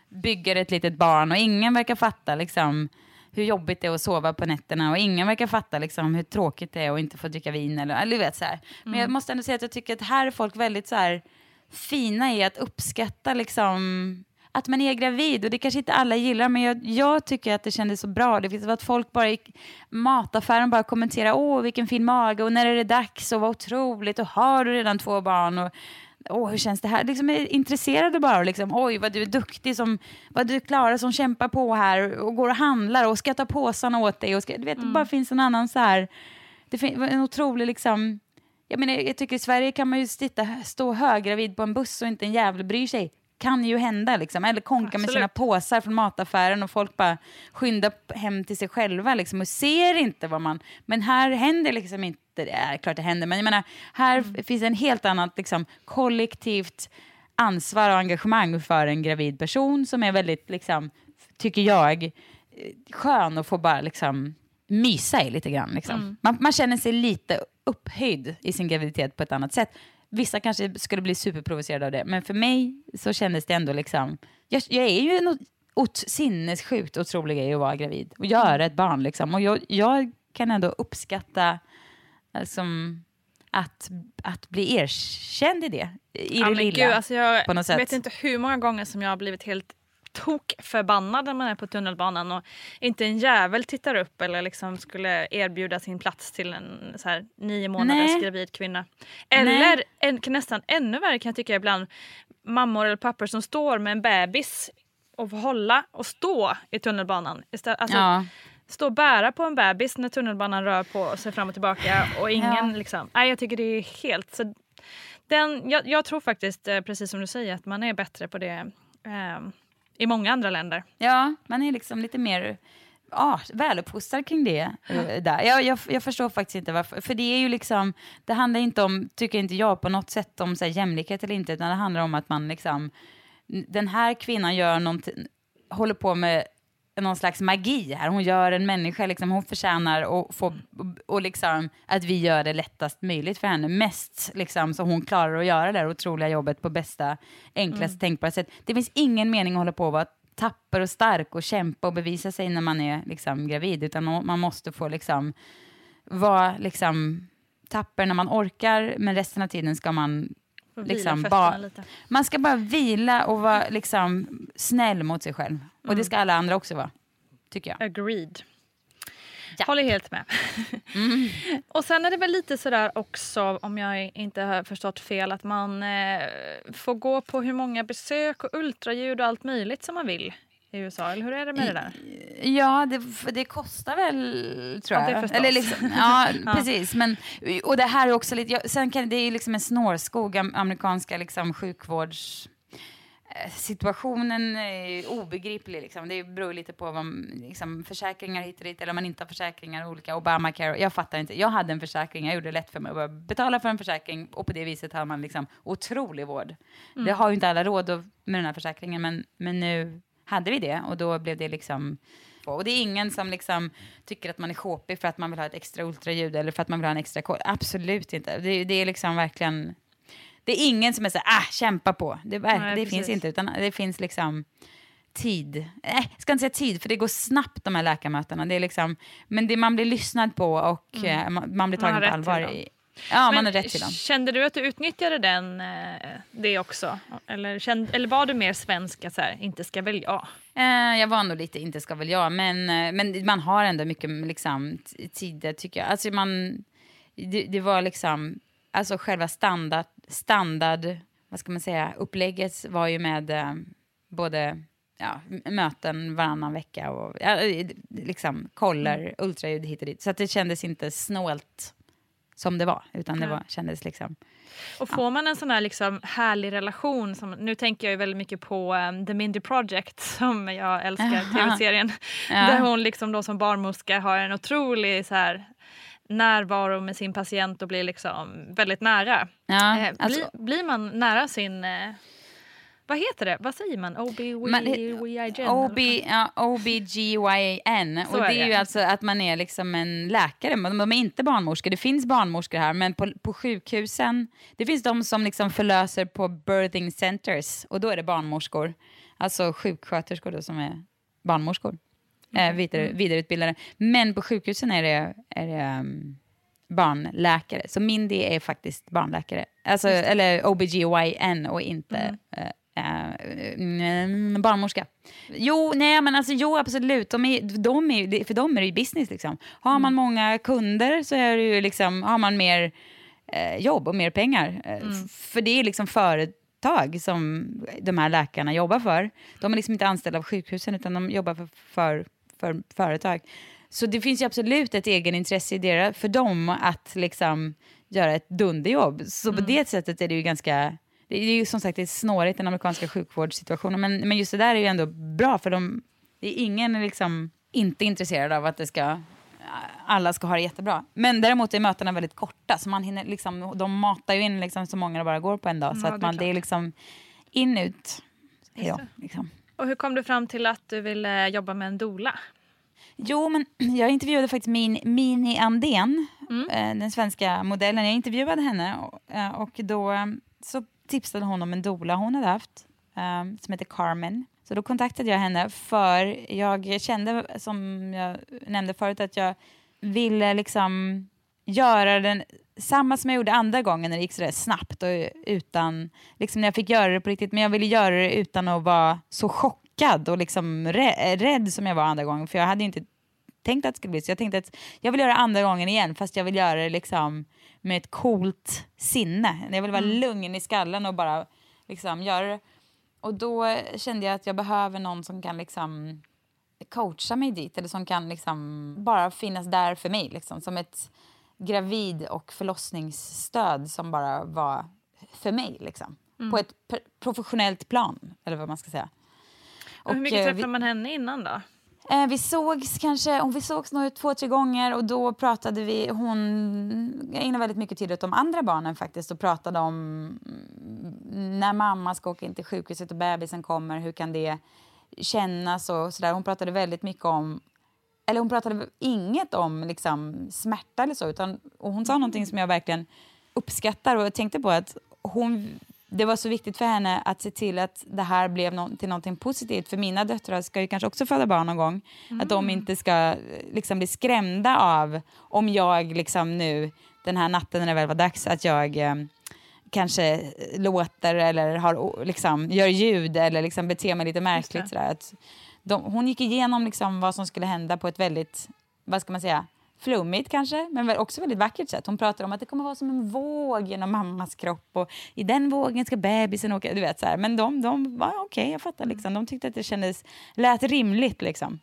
[SPEAKER 3] bygger ett litet barn och ingen verkar fatta liksom, hur jobbigt det är att sova på nätterna och ingen verkar fatta liksom, hur tråkigt det är att inte få dricka vin. Eller, eller vet, så här. Men jag måste ändå säga att jag tycker att här är folk väldigt så här, fina i att uppskatta liksom, att man är gravid. Och det kanske inte alla gillar, men jag, jag tycker att det kändes så bra. Det finns att folk bara i mataffären bara kommenterar åh vilken fin mage och när är det dags och vad otroligt och har du redan två barn och åh hur känns det här? Liksom är intresserade bara liksom, oj vad du är duktig som, vad du klarar som kämpar på här och går och handlar och ska ta påsarna åt dig och ska, du vet det bara finns en annan så här, det finns en otrolig liksom jag, menar, jag tycker i Sverige kan man ju sitta, stå höggravid på en buss och inte en jävel bryr sig. Kan ju hända liksom. Eller konka med sina
[SPEAKER 1] Absolut.
[SPEAKER 3] påsar från mataffären och folk bara skyndar hem till sig själva liksom och ser inte vad man... Men här händer liksom inte det. Är klart det händer, men jag menar, här finns en helt annat liksom, kollektivt ansvar och engagemang för en gravid person som är väldigt, liksom, tycker jag, eh, skön att få bara liksom mysa i lite grann. Liksom. Man, man känner sig lite upphöjd i sin graviditet på ett annat sätt. Vissa kanske skulle bli superprovocerade av det, men för mig så kändes det ändå liksom... Jag, jag är ju en ot, sinnessjukt otrolig grej att vara gravid och göra ett barn. Liksom. Och jag, jag kan ändå uppskatta alltså, att, att bli erkänd i det. I
[SPEAKER 1] Ja,
[SPEAKER 3] det lilla.
[SPEAKER 1] Gud, alltså jag
[SPEAKER 3] på något sätt.
[SPEAKER 1] vet inte hur många gånger som jag har blivit helt tok förbannad när man är på tunnelbanan och inte en jävel tittar upp eller liksom skulle erbjuda sin plats till en så här, nio månaders
[SPEAKER 3] Nej.
[SPEAKER 1] gravid kvinna. Eller en, nästan ännu värre kan jag tycka ibland mammor eller pappor som står med en bebis och får hålla och stå i tunnelbanan. Istället, alltså,
[SPEAKER 3] Ja.
[SPEAKER 1] Stå och bära på en bebis när tunnelbanan rör på sig fram och tillbaka och ingen
[SPEAKER 3] Ja.
[SPEAKER 1] liksom. Nej, jag tycker det är helt... Så den, jag, jag tror faktiskt, eh, precis som du säger, att man är bättre på det eh, i många andra länder.
[SPEAKER 3] Ja, man är liksom lite mer ah, väluppfostrad kring det. eh, där. Jag, jag, jag förstår faktiskt inte varför. För det är ju liksom, det handlar inte om, tycker inte jag på något sätt om så här, jämlikhet eller inte, utan det handlar om att man liksom, den här kvinnan gör någonting, håller på med någon slags magi här. Hon gör en människa, liksom, hon förtjänar att få, och liksom, att vi gör det lättast möjligt för henne. Mest liksom, så hon klarar att göra det här otroliga jobbet på bästa, enklaste tänkbara sätt. Det finns ingen mening att hålla på och vara tapper och stark och kämpa och bevisa sig när man är liksom, gravid. Utan man, måste få liksom, vara liksom, tapper när man orkar, men resten av tiden ska man liksom,
[SPEAKER 1] fötterna
[SPEAKER 3] ba,
[SPEAKER 1] lite.
[SPEAKER 3] man ska bara vila och vara liksom, snäll mot sig själv. Och
[SPEAKER 1] Mm.
[SPEAKER 3] det ska alla andra också vara, tycker jag.
[SPEAKER 1] Agreed. Håller helt med.
[SPEAKER 3] Mm.
[SPEAKER 1] och sen är det väl lite sådär också, om jag inte har förstått fel, att man eh, får gå på hur många besök och ultraljud och allt möjligt som man vill i USA. Eller hur är det med det där?
[SPEAKER 3] Ja, det, det kostar väl, tror
[SPEAKER 1] Ja,
[SPEAKER 3] jag.
[SPEAKER 1] det förstås.
[SPEAKER 3] Eller liksom, ja,
[SPEAKER 1] Ja.
[SPEAKER 3] precis. Men, och det här är också lite... Ja, sen kan, det är liksom en snårskog, am- amerikanska liksom, sjukvårds... eh, Situationen är obegriplig. Liksom. Det beror lite på vad liksom, försäkringar hit och dit, eller om man inte har försäkringar, olika Obamacare. Jag fattar inte. Jag hade en försäkring, jag gjorde det lätt för mig att betala för en försäkring och på det viset har man liksom otrolig vård.
[SPEAKER 1] Mm.
[SPEAKER 3] Det har ju inte alla råd med den här försäkringen, men, men nu hade vi det och då blev det liksom och det är ingen som liksom tycker att man är sjåpig för att man vill ha ett extra ultraljud eller för att man vill ha en extra koll. Absolut inte. Det, det är liksom verkligen... Det är ingen som är så här, ah, kämpa på. Det,
[SPEAKER 1] Nej,
[SPEAKER 3] det finns inte, utan det finns liksom tid. Eh, jag ska inte säga tid, för det går snabbt de här läkarmötena. Det är liksom, men det, man blir lyssnad på och eh, man, man blir
[SPEAKER 1] Mm. Man
[SPEAKER 3] tagen på allvar. I, ja, man
[SPEAKER 1] Men
[SPEAKER 3] har rätt till dem.
[SPEAKER 1] Kände du att du utnyttjade den, eh, det också? Eller, kände, eller var du mer svensk, så här, inte ska väl jag?
[SPEAKER 3] Eh, jag var nog lite, inte ska väl jag, men, eh, men man har ändå mycket liksom, tid, tycker jag. Alltså man, det, det var liksom, alltså själva standard, standard, vad ska man säga, upplägget var ju med eh, både ja, möten varannan vecka och ja, liksom koller,
[SPEAKER 1] Mm.
[SPEAKER 3] ultraljud hit och dit. Så att det kändes inte snålt som det var, utan det var, kändes liksom...
[SPEAKER 1] Och får man en sån här liksom härlig relation, som, nu tänker jag ju väldigt mycket på um, The Mindy Project som jag älskar, tv-serien.
[SPEAKER 3] Ja.
[SPEAKER 1] Där hon liksom då som barnmorska har en otrolig så här, närvaro med sin patient och blir liksom väldigt nära.
[SPEAKER 3] Ja,
[SPEAKER 1] Eh,
[SPEAKER 3] alltså-
[SPEAKER 1] blir, blir man nära sin... Eh, vad heter det? Vad säger man? OB-GYN?
[SPEAKER 3] OB, ja, OBGYN.
[SPEAKER 1] Så
[SPEAKER 3] Och
[SPEAKER 1] är
[SPEAKER 3] det är ju alltså att man är liksom en läkare. De är inte barnmorskor. Det finns barnmorskor här, men på, på sjukhusen... Det finns de som liksom förlöser på birthing centers och då är det barnmorskor. Alltså sjuksköterskor då som är barnmorskor. Eh, vidare, vidareutbildade. Men på sjukhusen är det, är det um, barnläkare. Så Mindy är faktiskt barnläkare. Alltså, eller OBGYN och inte eh, eh, mm, barnmorska. Jo, nej, men alltså, jo, absolut. De är, de är, för dem är det ju business. Liksom. Har man många kunder så är det ju liksom, har man mer eh, jobb och mer pengar. Eh, f- För det är liksom företag som de här läkarna jobbar för. De är liksom inte anställda av sjukhusen utan de jobbar för, för, för företag. Så det finns ju absolut ett egenintresse i det för dem att liksom göra ett dunderjobb. Så på det sättet är det ju ganska... Det är ju som sagt det är snårigt den amerikanska sjukvårdssituationen. Men, men just det där är ju ändå bra för de, det är ingen liksom inte intresserad av att det ska, alla ska ha det jättebra. Men däremot är mötena väldigt korta så man hinner liksom, de matar ju in liksom så många det bara går på en dag. Så
[SPEAKER 1] Ja,
[SPEAKER 3] att
[SPEAKER 1] det är
[SPEAKER 3] man, det är liksom in, ut,
[SPEAKER 1] det.
[SPEAKER 3] liksom.
[SPEAKER 1] Och hur kom du fram till att du ville jobba med en doula?
[SPEAKER 3] Jo, men jag intervjuade faktiskt min Mini Andén,
[SPEAKER 1] Mm.
[SPEAKER 3] eh, den svenska modellen. Jag intervjuade henne och, eh, och då så tipsade hon om en doula hon hade haft um, som heter Carmen. Så då kontaktade jag henne för jag kände, som jag nämnde förut, att jag ville liksom göra den samma som jag gjorde andra gången när det gick sådär snabbt och utan, liksom när jag fick göra det på riktigt, men jag ville göra det utan att vara så chockad och liksom rä- rädd som jag var andra gången, för jag hade inte tänkt att det skulle bli så. Jag tänkte att jag vill göra det andra gången igen, fast jag vill göra det liksom med ett coolt sinne. Jag vill vara lugn i skallen och bara liksom göra det. Och då kände jag att jag behöver någon som kan liksom coacha mig dit, eller som kan liksom bara finnas där för mig, liksom, som ett gravid och förlossningsstöd som bara var för mig, liksom.
[SPEAKER 1] Mm.
[SPEAKER 3] På ett pr- professionellt plan, eller vad man ska säga.
[SPEAKER 1] Och hur mycket
[SPEAKER 3] eh,
[SPEAKER 1] träffade
[SPEAKER 3] vi-
[SPEAKER 1] man henne innan då?
[SPEAKER 3] Eh, vi sågs kanske, om vi sågs nog två, tre gånger och då pratade vi, hon, jag ägnade väldigt mycket tid åt de andra barnen faktiskt och pratade om mm, när mamma ska åka in till sjukhuset och bebisen kommer, hur kan det kännas och sådär. Hon pratade väldigt mycket om, eller hon pratade inget om liksom smärta eller så, utan, och hon sa någonting som jag verkligen uppskattar och jag tänkte på att hon det var så viktigt för henne att se till att det här blev no till någonting positivt. För mina döttrar ska ju kanske också föda barn någon gång. Mm. Att de inte ska eh, liksom, bli skrämda av om jag liksom nu den här natten när det väl var dags att jag eh, kanske låter eller har, liksom, gör ljud eller liksom beter mig lite märkligt. Sådär. Att de, hon gick igenom liksom vad som skulle hända på ett väldigt, vad ska man säga, flummigt kanske, men också väldigt vackert sätt. Hon pratar om att det kommer vara som en våg genom mammas kropp och i den vågen ska bebisen åka. Du vet, så här. Men de, de var okej, okay, jag fattar. Liksom. De tyckte att det kändes, lät rimligt. Liksom.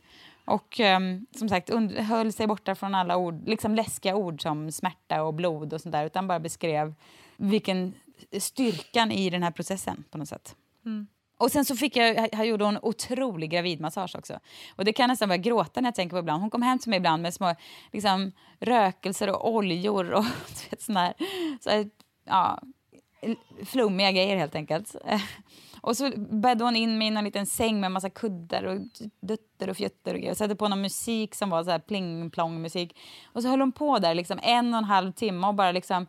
[SPEAKER 3] Och um, som sagt, höll sig borta från alla ord, liksom läskiga ord som smärta och blod och sånt där, utan bara beskrev vilken styrkan i den här processen på något sätt. Mm. Och sen så fick jag, jag gjorde hon otrolig gravidmassage också. Och det kan jag nästan börja gråta när jag tänker på ibland. Hon kom hem till mig ibland med små liksom, rökelser och oljor och sådana här, så här, ja, flummiga grejer helt enkelt. Och så bäddade hon in mig i en liten säng med massa kuddar och dutter och fjötter och grejer. Satte på någon musik som var så här pling-plong musik. Och så höll hon på där liksom en och en halv timme och bara liksom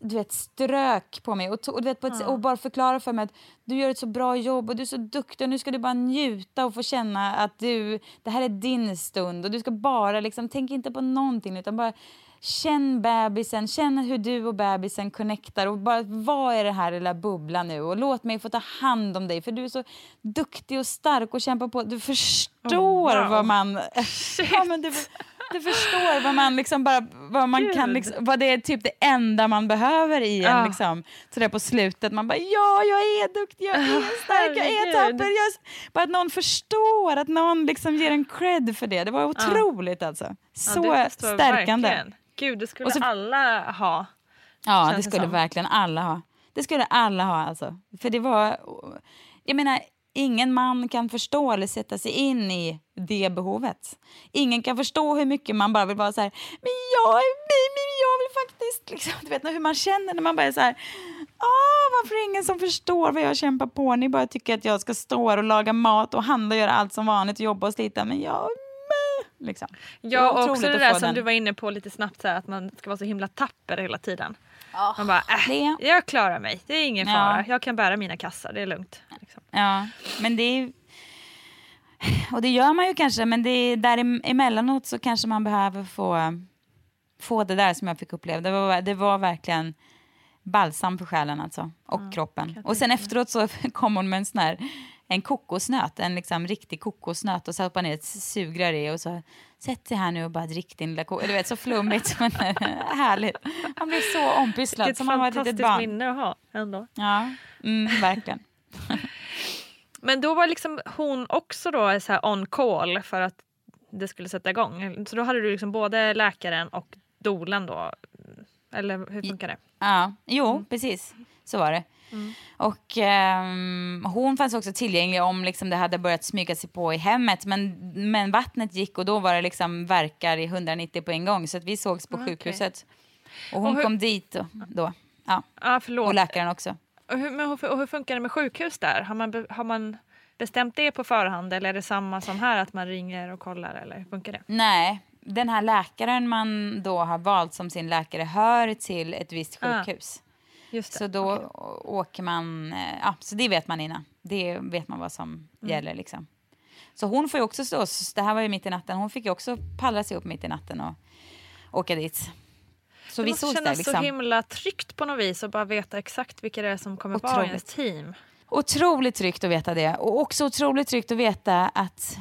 [SPEAKER 3] du vet, strök på mig och, och, du vet, ett, och bara förklarade för mig att du gör ett så bra jobb och du är så duktig och nu ska du bara njuta och få känna att du, det här är din stund och du ska bara liksom, tänk inte på någonting utan bara Känn bebisen, känn hur du och bebisen connectar och bara vad är det här lilla bubblan nu och låt mig få ta hand om dig för du är så duktig och stark och kämpar på. Du förstår oh, wow. vad man... ja, men du, du förstår vad man liksom bara, vad man kan liksom, vad det är typ det enda man behöver i en liksom, sådär på slutet. Man bara ja, jag är duktig, jag är stark, jag är tapper. Jag, bara att någon förstår, att någon liksom ger en cred för det. Det var otroligt alltså. Så ja, stärkande. Verkligen.
[SPEAKER 1] Gud, det skulle så, alla ha.
[SPEAKER 3] Ja, det skulle som. verkligen alla ha. Det skulle alla ha alltså. För det var, jag menar, ingen man kan förstå eller sätta sig in i det behovet. Ingen kan förstå hur mycket man bara vill vara så här, men jag, men jag vill faktiskt, liksom, du vet hur man känner när man bara är så här, ah, varför är det ingen som förstår vad jag kämpar på? Ni bara tycker att jag ska stå och laga mat och handla och göra allt som vanligt och jobba och slita, men jag Liksom.
[SPEAKER 1] Ja, och också det där som den. du var inne på lite snabbt, så här, att man ska vara så himla tapper hela tiden. Oh, man bara, äh, det... jag klarar mig, det är ingen fara, jag kan bära mina kassar, det är lugnt. Liksom.
[SPEAKER 3] Ja, men det är... Och det gör man ju kanske, men det är där emellanåt så kanske man behöver få, få det där som jag fick uppleva. Det var, det var verkligen balsam för själen alltså, och ja, kroppen. Och sen efteråt så kom hon med en sån här en kokosnöt, en liksom riktig kokosnöt och så hoppar ner ett sugrör i och så sätt dig här nu och bara drick din lilla kokos. Du vet så flummigt men härligt. Man blir så ompysslad
[SPEAKER 1] Vilket
[SPEAKER 3] som man var ett litet
[SPEAKER 1] barn. minne att ha ändå.
[SPEAKER 3] Ja, mm, verkligen.
[SPEAKER 1] men då var liksom hon också då så on call för att det skulle sätta igång. Så då hade du liksom både läkaren och dolan då? Eller hur funkar det?
[SPEAKER 3] Ja, jo mm. precis så var det. Mm. Och um, hon fanns också tillgänglig om liksom, det hade börjat smyga sig på i hemmet. Men, men vattnet gick och då var det liksom verkar i 190 på en gång. Så att vi sågs på okay. sjukhuset. Och hon och hur... kom dit då. då. Ja.
[SPEAKER 1] Ah.
[SPEAKER 3] Och läkaren också.
[SPEAKER 1] Och hur, men, och hur funkar det med sjukhus där? Har man, har man bestämt det på förhand eller är det samma som här att man ringer och kollar eller hur funkar det?
[SPEAKER 3] Nej, den här läkaren man då har valt som sin läkare hör till ett visst ah. sjukhus. Ah. Så då okay. åker man, eh, ja, så det vet man innan. Det vet man vad som mm. gäller liksom. Så hon får ju också stå, det här var ju mitt i natten, hon fick ju också pallra sig upp mitt i natten och åka dit.
[SPEAKER 1] Så det vi måste kännas där, liksom. så himla tryggt på något vis att bara veta exakt vilka det är som kommer otroligt. vara i ens team.
[SPEAKER 3] Otroligt tryggt att veta det. Och också otroligt tryggt att veta att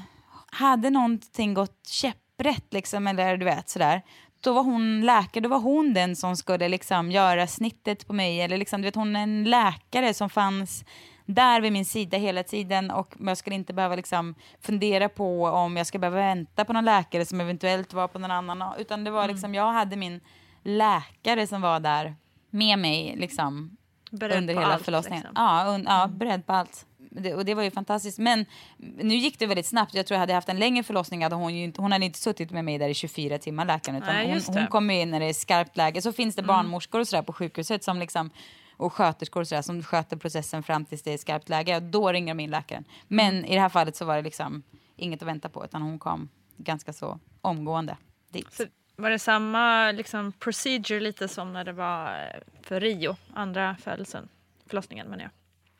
[SPEAKER 3] hade någonting gått käpprätt, liksom, eller du vet sådär, då var hon läkare, då var hon den som skulle liksom göra snittet på mig. Eller liksom, du vet, hon är en läkare som fanns där vid min sida hela tiden och jag skulle inte behöva liksom fundera på om jag ska behöva vänta på någon läkare som eventuellt var på någon annan. Utan det var mm. liksom, jag hade min läkare som var där med mig liksom, under hela allt, förlossningen. Liksom. Ja, un, ja, mm. beredd på allt. Det, och det var ju fantastiskt. Men nu gick det väldigt snabbt. Jag tror jag hade haft en längre förlossning hade hon, inte, hon hade inte suttit med mig där i 24 timmar läkaren. Utan Nej, hon, hon kom in när det är skarpt läge. Så finns det mm. barnmorskor och sådär på sjukhuset som liksom och sköterskor och sådär, som sköter processen fram tills det är skarpt läge. Då ringer de in läkaren. Men mm. i det här fallet så var det liksom inget att vänta på utan hon kom ganska så omgående dit. Så
[SPEAKER 1] var det samma liksom, procedure lite som när det var för Rio, andra födelsen? förlossningen menar jag.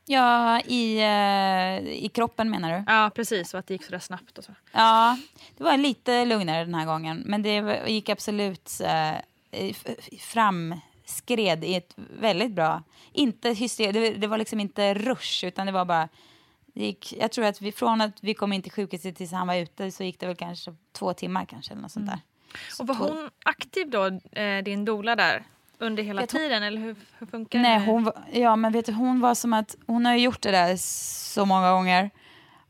[SPEAKER 3] Ja, i, eh, i kroppen menar du?
[SPEAKER 1] Ja, precis. Och att det gick så där snabbt och så.
[SPEAKER 3] Ja, det var lite lugnare den här gången. Men det gick absolut eh, framskred i ett väldigt bra... Inte hysteria, det, det var liksom inte rush, utan det var bara... Det gick, jag tror att vi, från att vi kom in till sjukhuset tills han var ute så gick det väl kanske två timmar kanske. Eller något sånt där.
[SPEAKER 1] Och var hon aktiv då, eh, din dola där, under hela
[SPEAKER 3] Jag
[SPEAKER 1] tiden? Eller hur, hur funkar
[SPEAKER 3] Nej,
[SPEAKER 1] det?
[SPEAKER 3] hon, var- ja, men vet du, hon var som att hon har gjort det där så många gånger.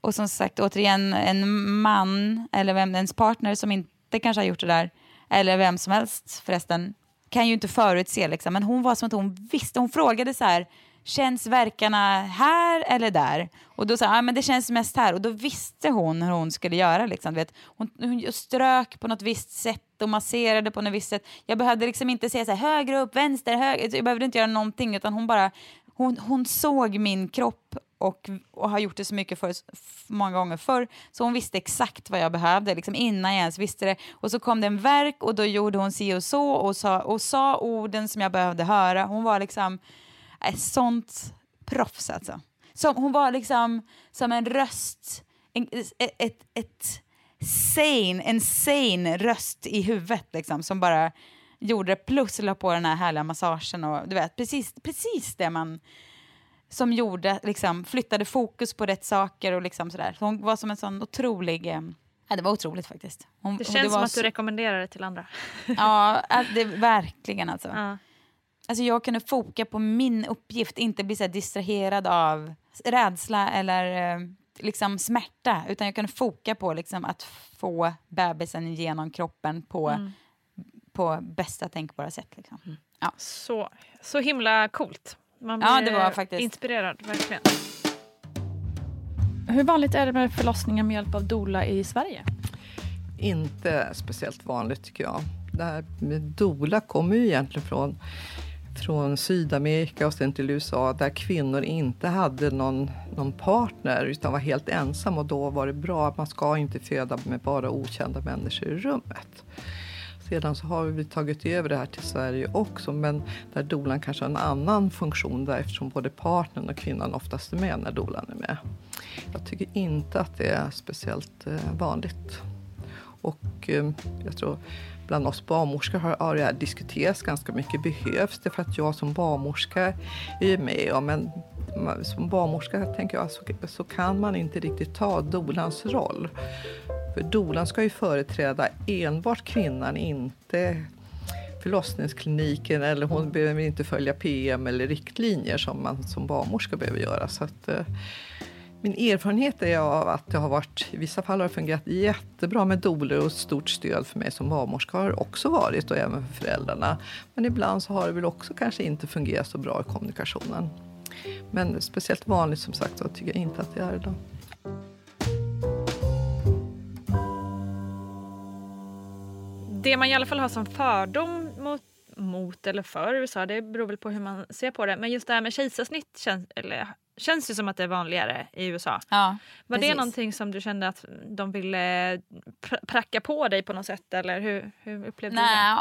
[SPEAKER 3] Och som sagt, återigen, en man eller vem, ens partner som inte kanske har gjort det där, eller vem som helst förresten, kan ju inte förutse. Liksom. Men hon var som att hon visste. Hon frågade så här, känns verkarna här eller där? Och då sa ah, men det känns mest här. Och då visste hon hur hon skulle göra. Liksom. Vet, hon, hon strök på något visst sätt och masserade på något visst sätt. Jag behövde liksom inte säga så här, höger upp, vänster, höger. Alltså, jag behövde inte göra någonting, utan hon bara, hon, hon såg min kropp och, och har gjort det så mycket för, många gånger förr. Så hon visste exakt vad jag behövde liksom innan jag ens visste det. Och så kom det en verk och då gjorde hon si och så och sa, och sa orden som jag behövde höra. Hon var liksom ett sånt proffs alltså. Som, hon var liksom som en röst, en, ett, ett, ett sane, en sane röst i huvudet liksom som bara gjorde det plus la på den här härliga massagen och du vet precis, precis det man som gjorde, liksom, flyttade fokus på rätt saker och liksom sådär. Så hon var som en sån otrolig... Eh, ja, det var otroligt faktiskt. Hon,
[SPEAKER 1] Det känns
[SPEAKER 3] var
[SPEAKER 1] som att du rekommenderar det till andra.
[SPEAKER 3] Ja, det, verkligen alltså.
[SPEAKER 1] Ja.
[SPEAKER 3] Alltså jag kunde foka på min uppgift, inte bli så distraherad av rädsla eller eh, liksom smärta. Utan jag kunde foka på liksom att få bebisen genom kroppen på,
[SPEAKER 1] Mm.
[SPEAKER 3] på bästa tänkbara sätt. Liksom. Ja.
[SPEAKER 1] Så, så himla coolt. Man
[SPEAKER 3] Ja,
[SPEAKER 1] blir
[SPEAKER 3] det var faktiskt.
[SPEAKER 1] inspirerad, verkligen. Hur vanligt är det med förlossningar med hjälp av doula i Sverige?
[SPEAKER 4] Inte speciellt vanligt tycker jag. Det här med doula kommer ju egentligen från, från Sydamerika och sen till USA där kvinnor inte hade någon, någon partner utan var helt ensam och då var det bra att man ska inte föda med bara okända människor i rummet. Sedan så har vi tagit över det här till Sverige också men där dolan kanske har en annan funktion där eftersom både partnern och kvinnan oftast är med när dolan är med. Jag tycker inte att det är speciellt eh, vanligt. Och eh, jag tror bland oss barnmorskor har, har det här diskuterats ganska mycket. Behövs det för att jag som barnmorska är med? om men som barnmorska tänker jag så, så kan man inte riktigt ta dolans roll. För dolan ska ju företräda enbart kvinnan, inte förlossningskliniken eller hon behöver inte följa PM eller riktlinjer som man som barnmorska behöver göra. Så att, eh, min erfarenhet är av att det har varit, i vissa fall har det fungerat jättebra med doulor och stort stöd för mig som barnmorska har det också varit och även för föräldrarna. Men ibland så har det väl också kanske inte fungerat så bra i kommunikationen. Men speciellt vanligt som sagt så tycker jag inte att det är idag.
[SPEAKER 1] Det man i alla fall har som fördom mot, mot eller för USA, det beror väl på hur man ser på det. Men just det här med kejsarsnitt känns, eller, känns ju som att det är vanligare i USA.
[SPEAKER 3] Ja,
[SPEAKER 1] Var det
[SPEAKER 3] precis.
[SPEAKER 1] någonting som du kände att de ville pr- pracka på dig på något sätt? Eller hur, hur upplevde
[SPEAKER 3] Nej,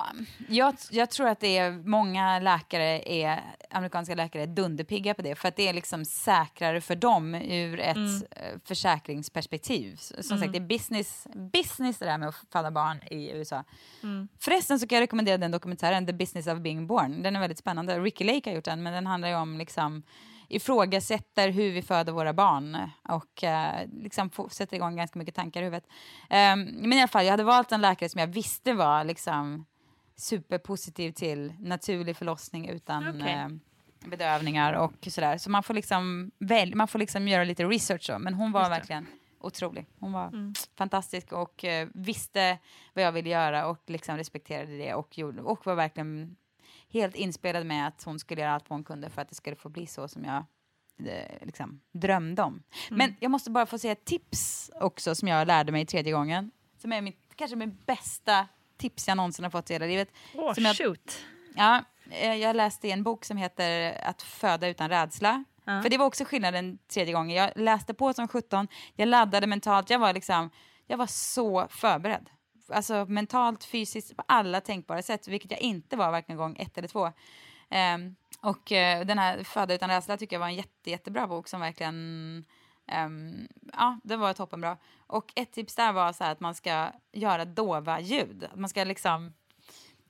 [SPEAKER 3] jag, jag tror att det är många läkare, är, amerikanska läkare, är dunderpigga på det. För att det är liksom säkrare för dem ur ett
[SPEAKER 1] Mm.
[SPEAKER 3] eh, försäkringsperspektiv. Som
[SPEAKER 1] Mm.
[SPEAKER 3] sagt, det är business, business det där med att föda barn i USA.
[SPEAKER 1] det? Mm.
[SPEAKER 3] Förresten så kan jag rekommendera den dokumentären The Business of Being Born. Den är väldigt spännande. Ricky Lake har gjort den, men den handlar ju om liksom ifrågasätter hur vi föder våra barn och eh, liksom sätter igång ganska mycket tankar i huvudet. Ehm, men i alla fall, jag hade valt en läkare som jag visste var liksom superpositiv till naturlig förlossning utan
[SPEAKER 1] Okej.
[SPEAKER 3] eh, bedövningar och sådär. Så man får liksom väl, man får liksom göra lite research då. Men hon var verkligen otrolig. Hon var
[SPEAKER 1] Mm.
[SPEAKER 3] fantastisk och eh, visste vad jag ville göra och liksom respekterade det och, gjorde, och var verkligen helt inspelad med att hon skulle göra allt vad hon kunde för att det skulle få bli så som jag eh, liksom, drömde om.
[SPEAKER 1] Mm.
[SPEAKER 3] Men jag måste bara få säga ett tips också som jag lärde mig tredje gången. Som är mitt, kanske min bästa tips jag någonsin har fått i hela livet.
[SPEAKER 1] Åh,
[SPEAKER 3] jag,
[SPEAKER 1] shoot.
[SPEAKER 3] Ja, eh, jag läste i en bok som heter Att föda utan rädsla.
[SPEAKER 1] Ja.
[SPEAKER 3] För det var också skillnaden tredje gången. Jag läste på som 17, jag laddade mentalt, jag var liksom, jag var så förberedd. Alltså mentalt, fysiskt, på alla tänkbara sätt, vilket jag inte var varken gång ett eller två. Ehm, och eh, den här Föda utan rädsla tycker jag var en jätte, jättebra bok som verkligen ehm, ja, det var toppenbra. Och ett tips där var så att man ska göra dova ljud. Man ska liksom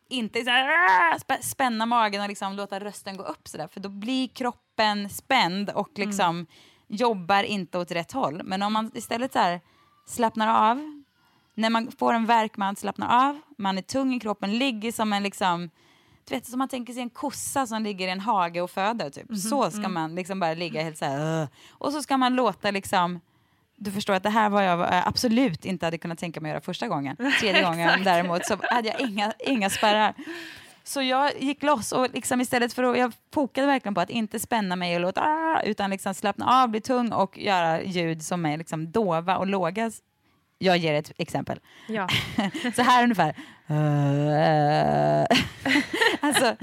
[SPEAKER 3] inte så här, spä- spänna magen och liksom låta rösten gå upp så där, för då blir kroppen spänd och liksom jobbar inte åt rätt håll. Men om man istället så här slappnar av, när man får en värk man slappnar av, man är tung i kroppen, ligger som en liksom du vet, som man tänker sig en kossa som ligger i en hage och föder. Typ. Så ska man liksom bara ligga helt så här. "Ugh." Och så ska man låta liksom... Du förstår att det här var jag eh, absolut inte hade kunnat tänka mig att göra första gången. Tredje gången däremot så hade jag inga, inga spärrar. Så jag gick loss och liksom istället för att, jag fokade verkligen på att inte spänna mig och låta, "Ah", utan liksom slappna av, bli tung och göra ljud som är liksom dova och låga. Jag ger ett exempel.
[SPEAKER 1] Ja.
[SPEAKER 3] Så här ungefär. alltså,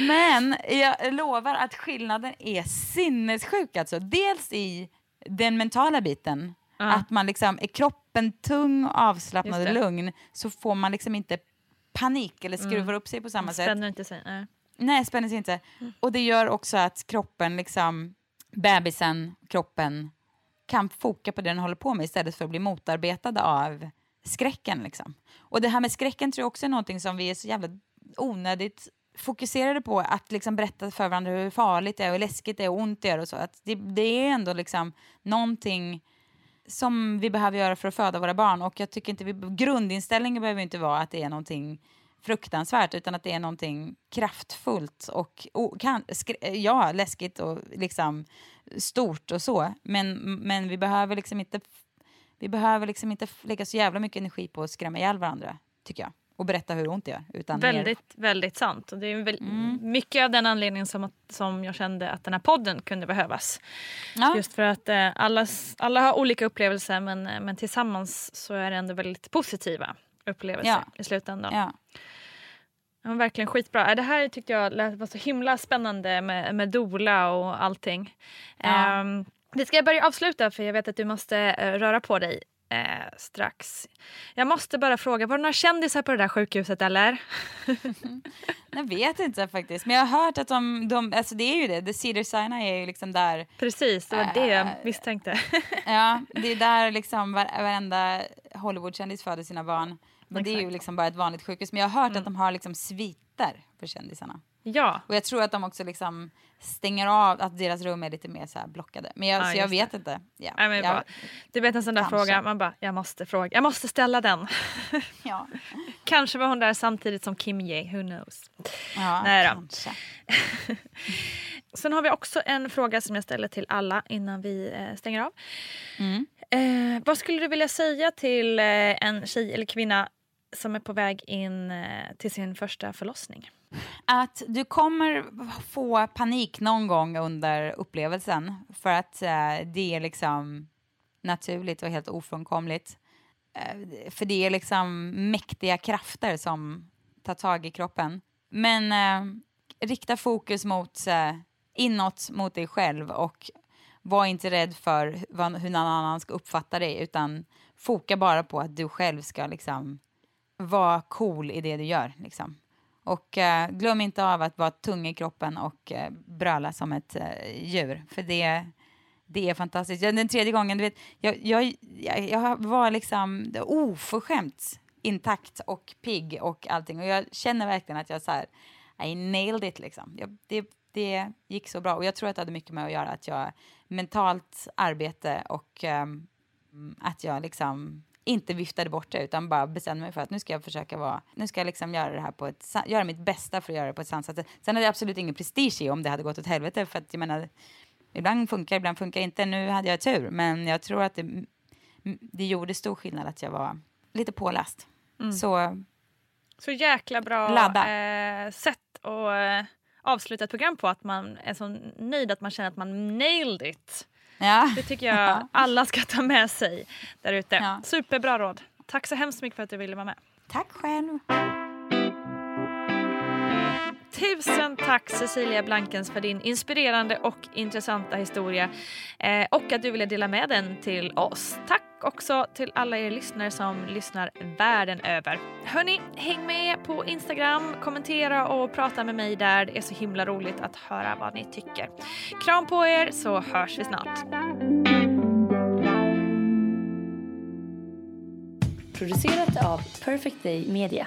[SPEAKER 3] men jag lovar att skillnaden är sinnessjuk. Alltså. Dels i den mentala biten.
[SPEAKER 1] Ja.
[SPEAKER 3] Att man liksom, är kroppen tung, avslappnad och lugn så får man liksom inte panik eller skruvar
[SPEAKER 1] Mm.
[SPEAKER 3] upp sig på samma sätt.
[SPEAKER 1] Spänner inte sig. Nej.
[SPEAKER 3] Nej, spänner sig inte. Och det gör också att kroppen, liksom, bebisen, kroppen, kan foka på det den håller på med istället för att bli motarbetad av skräcken. Liksom. Och det här med skräcken tror jag också är någonting som vi är så jävla onödigt fokuserade på att liksom berätta för varandra hur farligt det är och läskigt det är och ont det gör och så. Att det, det är ändå liksom någonting som vi behöver göra för att föda våra barn och jag tycker inte vi, grundinställningen behöver inte vara att det är någonting fruktansvärt utan att det är någonting kraftfullt och o, kan, ja, läskigt och liksom stort och så. Men, men vi behöver liksom inte vi behöver liksom inte lägga så jävla mycket energi på att skrämma ihjäl varandra, tycker jag. Och berätta hur ont det gör. Utan mer-
[SPEAKER 1] Väldigt, väldigt sant. Och det är väl
[SPEAKER 3] Mm.
[SPEAKER 1] mycket av den anledningen som, att, som jag kände att den här podden kunde behövas.
[SPEAKER 3] Ja.
[SPEAKER 1] Just för att eh, alla, alla har olika upplevelser men, eh, men tillsammans så är det ändå väldigt positiva upplevelser
[SPEAKER 3] Ja.
[SPEAKER 1] i slutändan.
[SPEAKER 3] Ja.
[SPEAKER 1] Ja, verkligen skitbra. Äh, Det här tyckte jag lät, var så himla spännande med, med Dola och allting.
[SPEAKER 3] Ja.
[SPEAKER 1] Um, vi ska börja avsluta för jag vet att du måste eh, röra på dig eh, strax. Jag måste bara fråga, var det några kändisar på det där sjukhuset eller?
[SPEAKER 3] Jag vet inte faktiskt, men jag har hört att de, de alltså det är ju det, The Cedar Sinai är ju liksom där.
[SPEAKER 1] Precis, det var det jag
[SPEAKER 3] Eh,
[SPEAKER 1] misstänkte.
[SPEAKER 3] Ja, det är där liksom var, varenda Hollywoodkändis föder sina barn. Men det är ju
[SPEAKER 1] Exakt.
[SPEAKER 3] liksom bara ett vanligt sjukhus. Men jag har hört att de har liksom sviter för kändisarna.
[SPEAKER 1] ja,
[SPEAKER 3] Och jag tror att de också liksom stänger av, att deras rum är lite mer så blockade. Men jag,
[SPEAKER 1] Ja,
[SPEAKER 3] jag vet
[SPEAKER 1] det.
[SPEAKER 3] inte. Ja,
[SPEAKER 1] Nej, men
[SPEAKER 3] jag,
[SPEAKER 1] bara, du vet en sån där
[SPEAKER 3] Kanske.
[SPEAKER 1] fråga, man bara, jag måste fråga, jag måste ställa den.
[SPEAKER 3] ja.
[SPEAKER 1] Kanske var hon där samtidigt som Kim Ye, who knows.
[SPEAKER 3] ja,
[SPEAKER 1] Nej då.
[SPEAKER 3] kanske.
[SPEAKER 1] Sen har vi också en fråga som jag ställer till alla innan vi eh, stänger av.
[SPEAKER 3] Mm.
[SPEAKER 1] Eh, vad skulle du vilja säga till eh, en tjej eller kvinna som är på väg in eh, till sin första förlossning?
[SPEAKER 3] Att du kommer få panik någon gång under upplevelsen för att eh, det är liksom naturligt och helt ofrånkomligt. Eh, för det är liksom mäktiga krafter som tar tag i kroppen. Men eh, rikta fokus mot eh, inåt mot dig själv och var inte rädd för vad, hur någon annan ska uppfatta dig utan foka bara på att du själv ska liksom var cool i det du gör. Liksom. Och eh, glöm inte av att vara tung i kroppen och eh, bröla som ett eh, djur. För det, det är fantastiskt. Den tredje gången, du vet, jag, jag, jag, jag var liksom oförskämt intakt och pigg och allting. Och jag känner verkligen att jag så här, I nailed it liksom. Jag, det, det gick så bra. Och jag tror att det hade mycket med att göra att jag mentalt arbete och um, att jag liksom inte viftade bort det utan bara bestämde mig för att nu ska jag försöka vara, nu ska jag liksom göra det här på ett, göra mitt bästa för att göra det på ett sansat sätt. Sen hade jag absolut ingen prestige i om det hade gått åt helvete för att jag menar, ibland funkar, ibland funkar inte. Nu hade jag tur, men jag tror att det, det gjorde stor skillnad att jag var lite påläst. Så
[SPEAKER 1] Så jäkla bra eh, sätt att eh, avsluta ett program på. Att man är så nöjd att man känner att man nailed it.
[SPEAKER 3] Ja,
[SPEAKER 1] Det tycker jag alla ska ta med sig där ute.
[SPEAKER 3] Ja.
[SPEAKER 1] Superbra råd. Tack så hemskt mycket för att du ville vara med.
[SPEAKER 3] tack själv.
[SPEAKER 1] Tusen tack Cecilia Blankens för din inspirerande och intressanta historia eh, och att du ville dela med den till oss. Tack tack också till alla er lyssnare som lyssnar världen över. Hörni, häng med på Instagram, kommentera och prata med mig där. Det är så himla roligt att höra vad ni tycker. Kram på er så hörs vi snart.
[SPEAKER 5] Producerat av Perfect Day Media.